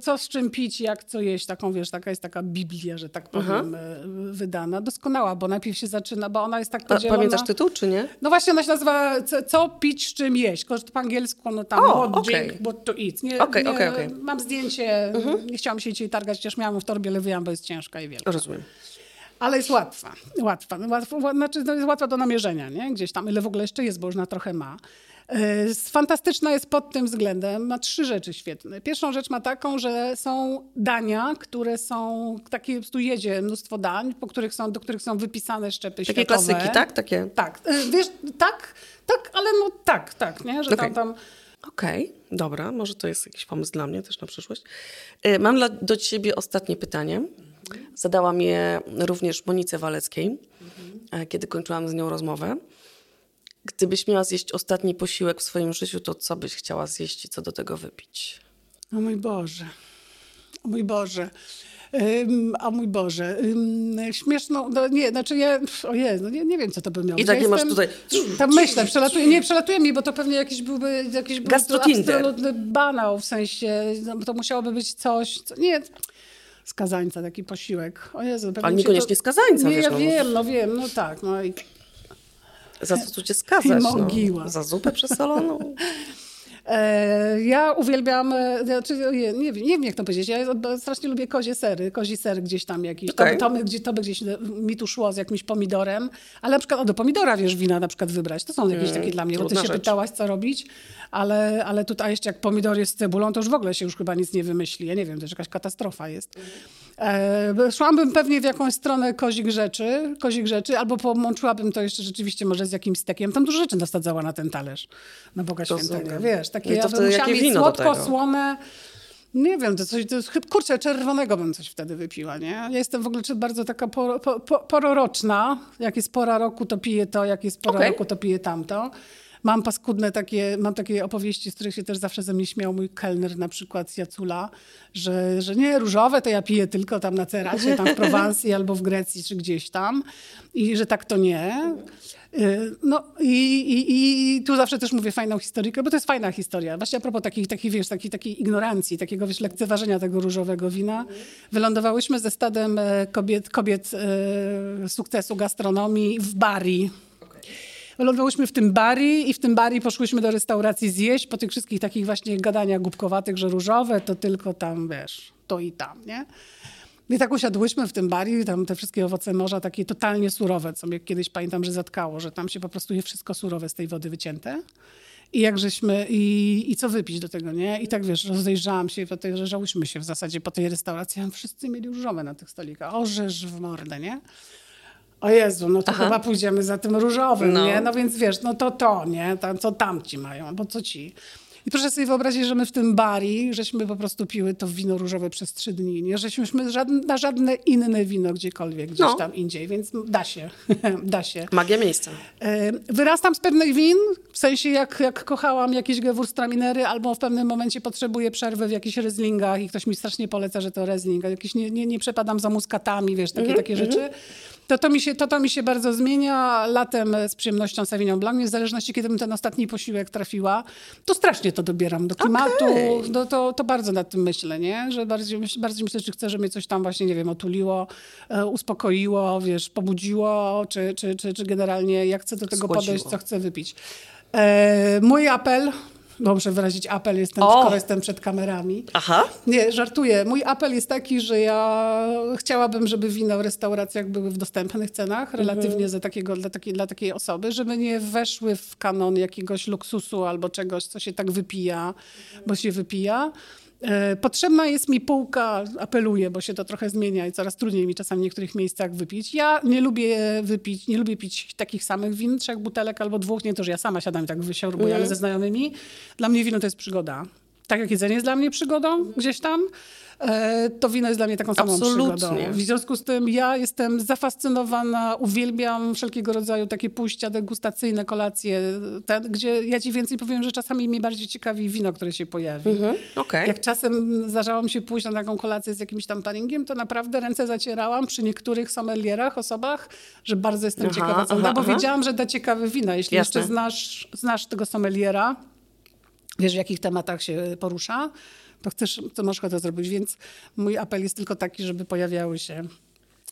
co z czym pić, jak co jeść, taką wiesz, taka jest taka Biblia, że tak powiem, e, wydana. Doskonała, bo najpierw się zaczyna, bo ona jest tak A podzielona. pamiętasz tytuł, czy nie? No właśnie, ona się nazywa co, co pić, z czym jeść. Tylko, po angielsku, no tam O, what okej. drink, what to eat. Nie, Okej, nie, okej, okej. Mam zdjęcie, nie chciałam się dzisiaj targać, chociaż miałam w torbie, ale wyjęłam, bo jest ciężka i wielka. Rozumiem. Ale jest łatwa, łatwa. No, łatwa ła- znaczy, to jest łatwa do namierzenia, nie? Gdzieś tam, ile w ogóle jeszcze jest, bo już na trochę ma. E, Fantastyczna jest pod tym względem. Ma trzy rzeczy świetne. Pierwszą rzecz ma taką, że są dania, które są, takie prostu jedzie mnóstwo dań, po których są, do których są wypisane szczepy Takie światowe. klasyki, tak? Takie. Tak, y, wiesz, tak, tak, ale no tak, tak, nie? Że Okej. tam, tam Okej, dobra, może to jest jakiś pomysł dla mnie też na przyszłość. Y, Mam dla, do ciebie ostatnie pytanie. Zadałam je również Monice Waleckiej, e, kiedy kończyłam z nią rozmowę. Gdybyś miała zjeść ostatni posiłek w swoim życiu, to co byś chciała zjeść i co do tego wypić? O mój Boże. O mój Boże. O mój Boże. Śmieszną, no nie, znaczy ja, ojej, no nie, nie wiem, co to by miało. I tak nie masz tutaj... Tam myślę, przelatuje, nie, przelatuje mi, bo to pewnie jakiś byłby, jakiś absolutny banał, w sensie, no, bo to musiałoby być coś, co, nie, skazańca, taki posiłek. O Jezu, Ale niekoniecznie skazańca, Nie, wiesz, ja no. wiem, no wiem, no tak, no i Za co tu cię skazać? I mogiła. No? Za zupę przesoloną? E, ja uwielbiam, e, znaczy, nie, wiem, nie wiem jak to powiedzieć, ja strasznie lubię kozie sery, kozi ser gdzieś tam jakiś, Okej. to, by, to by gdzieś mi tu szło z jakimś pomidorem, ale na przykład o, do pomidora wiesz wina na przykład wybrać, to są jakieś takie dla mnie, bo ty się rzecz. pytałaś co robić, ale, ale tutaj jeszcze jak pomidor jest z cebulą, to już w ogóle się już chyba nic nie wymyśli, ja nie wiem, to już jakaś katastrofa jest. E, szłabym pewnie w jakąś stronę kozik rzeczy, kozik rzeczy, albo połączyłabym to jeszcze rzeczywiście może z jakimś stekiem, tam dużo rzeczy nasadzała na ten talerz, na Boga Rozumiem. Świętego, wiesz, takie No i to ja bym musiała mieć słodko, słone. Nie wiem, to coś, to jest, kurczę, czerwonego bym coś wtedy wypiła, nie? Ja jestem w ogóle bardzo taka por, po, po, pororoczna. Jak jest pora roku, to piję to, jak jest pora Okej. roku, to piję tamto. Mam paskudne takie, mam takie opowieści, z których się też zawsze ze mnie śmiał mój kelner, na przykład z Jacula, że, że nie, różowe to ja piję tylko tam na Ceracie, tam w Prowansji albo w Grecji, czy gdzieś tam. I że tak to nie. Y, No i, i, i tu zawsze też mówię fajną historykę, bo to jest fajna historia. Właśnie a propos takiej, takiej wiesz, takiej, takiej ignorancji, takiego wiesz, lekceważenia tego różowego wina. Wylądowałyśmy ze stadem e, kobiet, kobiet e, sukcesu gastronomii w Bari. Wylądowałyśmy w tym bari i w tym bari poszłyśmy do restauracji zjeść po tych wszystkich takich właśnie gadaniach głupkowatych, że różowe to tylko tam, wiesz, to i tam, nie? I tak usiadłyśmy w tym bari, tam te wszystkie owoce morza takie totalnie surowe, co mnie kiedyś pamiętam, że zatkało, że tam się po prostu je wszystko surowe z tej wody wycięte. I jak żeśmy, i, i co wypić do tego, nie? I tak wiesz, rozejrzałam się, po tej, rozejrzałyśmy się w zasadzie po tej restauracji, a wszyscy mieli różowe na tych stolikach. Orzesz w mordę, nie? O Jezu, no to Aha. chyba pójdziemy za tym różowym, No. nie? No więc wiesz, no to to, nie? Tam, co tamci mają, albo co ci. I proszę sobie wyobrazić, że my w tym bari, żeśmy po prostu piły to wino różowe przez trzy dni. Nie żeśmy żadne, na żadne inne wino gdziekolwiek, gdzieś No. tam indziej, więc da się, da się. Magia miejsca. E, Wyrastam z pewnych win, w sensie jak, jak kochałam jakieś gewurztraminery, albo w pewnym momencie potrzebuję przerwy w jakichś rezlingach i ktoś mi strasznie poleca, że to rezling, jakieś nie, nie, nie przepadam za muskatami, wiesz, takie, takie rzeczy. To to, mi się, to to mi się bardzo zmienia. Latem e, z przyjemnością Sauvignon Blanc, w zależności kiedy bym ten ostatni posiłek trafiła, to strasznie to dobieram do klimatu. Okej. No to, to bardzo nad tym myślę, nie? Że bardziej, bardziej myślę, czy chcę, że mnie coś tam właśnie, nie wiem, otuliło, e, uspokoiło, wiesz, pobudziło, czy, czy, czy, czy generalnie jak chcę do tego Schłodziło. podejść, co chcę wypić. E, mój apel, muszę wyrazić apel, jestem, O! skoro jestem przed kamerami. Aha. Nie, żartuję. Mój apel jest taki, że ja chciałabym, żeby wina w restauracjach były w dostępnych cenach, relatywnie za takiego, dla, takiej, dla takiej osoby, żeby nie weszły w kanon jakiegoś luksusu albo czegoś, co się tak wypija, bo się wypija. E, Potrzebna jest mi półka, apeluję, bo się to trochę zmienia i coraz trudniej mi czasami w niektórych miejscach wypić. Ja nie lubię wypić, nie lubię pić takich samych win, trzech butelek albo dwóch, nie to, że ja sama siadam i tak wysiorbuję, ale ze znajomymi. Dla mnie wino to jest przygoda. Tak jak jedzenie jest dla mnie przygodą gdzieś tam, to wino jest dla mnie taką samą Absolutnie. przygodą. W związku z tym ja jestem zafascynowana, uwielbiam wszelkiego rodzaju takie pójścia degustacyjne, kolacje, te, gdzie ja ci więcej powiem, że czasami mnie bardziej ciekawi wino, które się pojawi. Mhm. Okej. Jak czasem zdarzało mi się pójść na taką kolację z jakimś tam paringiem, to naprawdę ręce zacierałam przy niektórych sommelierach, osobach, że bardzo jestem Aha, ciekawa, co aha, da, bo aha. wiedziałam, że da ciekawe wina. Jeśli Jasne. jeszcze znasz, znasz tego sommeliera, wiesz w jakich tematach się porusza, to chcesz, to możesz to zrobić. Więc mój apel jest tylko taki, żeby pojawiały się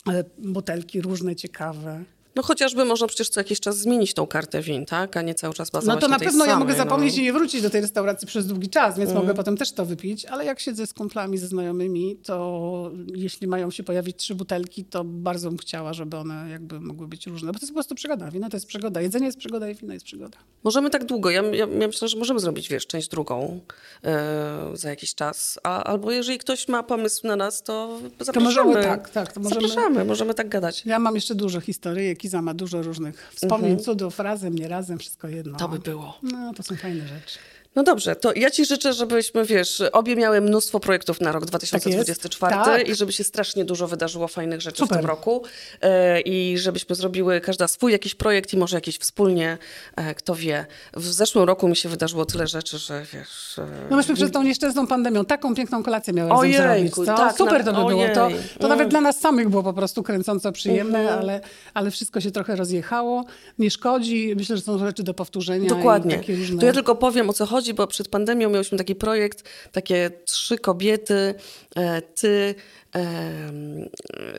e, butelki różne, ciekawe. No chociażby można przecież co jakiś czas zmienić tą kartę win, tak? A nie cały czas bazować No to na tej pewno ja samej, mogę zapomnieć no. i nie wrócić do tej restauracji przez długi czas, więc Mhm. mogę potem też to wypić, ale jak siedzę z kumplami, ze znajomymi, to jeśli mają się pojawić trzy butelki, to bardzo bym chciała, żeby one jakby mogły być różne, bo to jest po prostu przygoda. Wino to jest przygoda, jedzenie jest przygoda i wino jest przygoda. Możemy tak długo. Ja, ja, ja myślę, że możemy zrobić, wiesz, część drugą e, za jakiś czas. A, albo jeżeli ktoś ma pomysł na nas, to zapraszamy. możemy tak, tak, to możemy- Zapraszamy, możemy tak gadać. Ja mam jeszcze dużo historii, Kiza ma dużo różnych wspomnień, cudów, razem, nie razem, wszystko jedno. To by było. No, to są fajne rzeczy. No dobrze, to ja ci życzę, żebyśmy, wiesz, obie miały mnóstwo projektów na rok 2024 Tak. i żeby się strasznie dużo wydarzyło fajnych rzeczy Super. w tym roku e, i żebyśmy zrobiły każda swój jakiś projekt i może jakiś wspólnie, e, kto wie. W zeszłym roku mi się wydarzyło tyle rzeczy, że wiesz... e, No myśmy przed tą nieszczęsną pandemią taką piękną kolację miały Ojejku, zrobić. Co? tak, Super to by było. To, ojej. to nawet Mm. dla nas samych było po prostu kręcąco przyjemne, Mhm. ale, ale wszystko się trochę rozjechało. Nie szkodzi. Myślę, że są rzeczy do powtórzenia. Dokładnie. I takie różne... To ja tylko powiem o co chodzi, bo przed pandemią miałyśmy taki projekt, takie trzy kobiety, e, ty,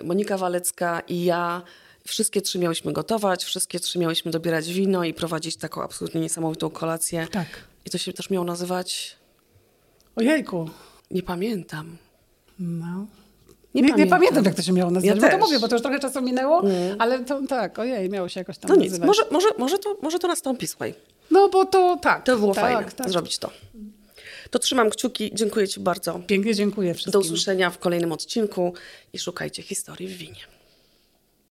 Monika Walecka i ja. Wszystkie trzy miałyśmy gotować, wszystkie trzy miałyśmy dobierać wino i prowadzić taką absolutnie niesamowitą kolację. Tak. I to się też miało nazywać, Ojejku. nie pamiętam. No. Nie Nie, nie, pamiętam. pamiętam, jak to się miało nazywać. Ja bo to też. mówię, bo to już trochę czasu minęło, ale to tak, ojej, miało się jakoś tam No nic, nazywać. może, może, może, to, może to nastąpi, słuchaj. No bo to tak. To by było tak, fajne, tak. zrobić to. To trzymam kciuki, dziękuję ci bardzo. Pięknie dziękuję Do wszystkim. usłyszenia w kolejnym odcinku i szukajcie historii w winie.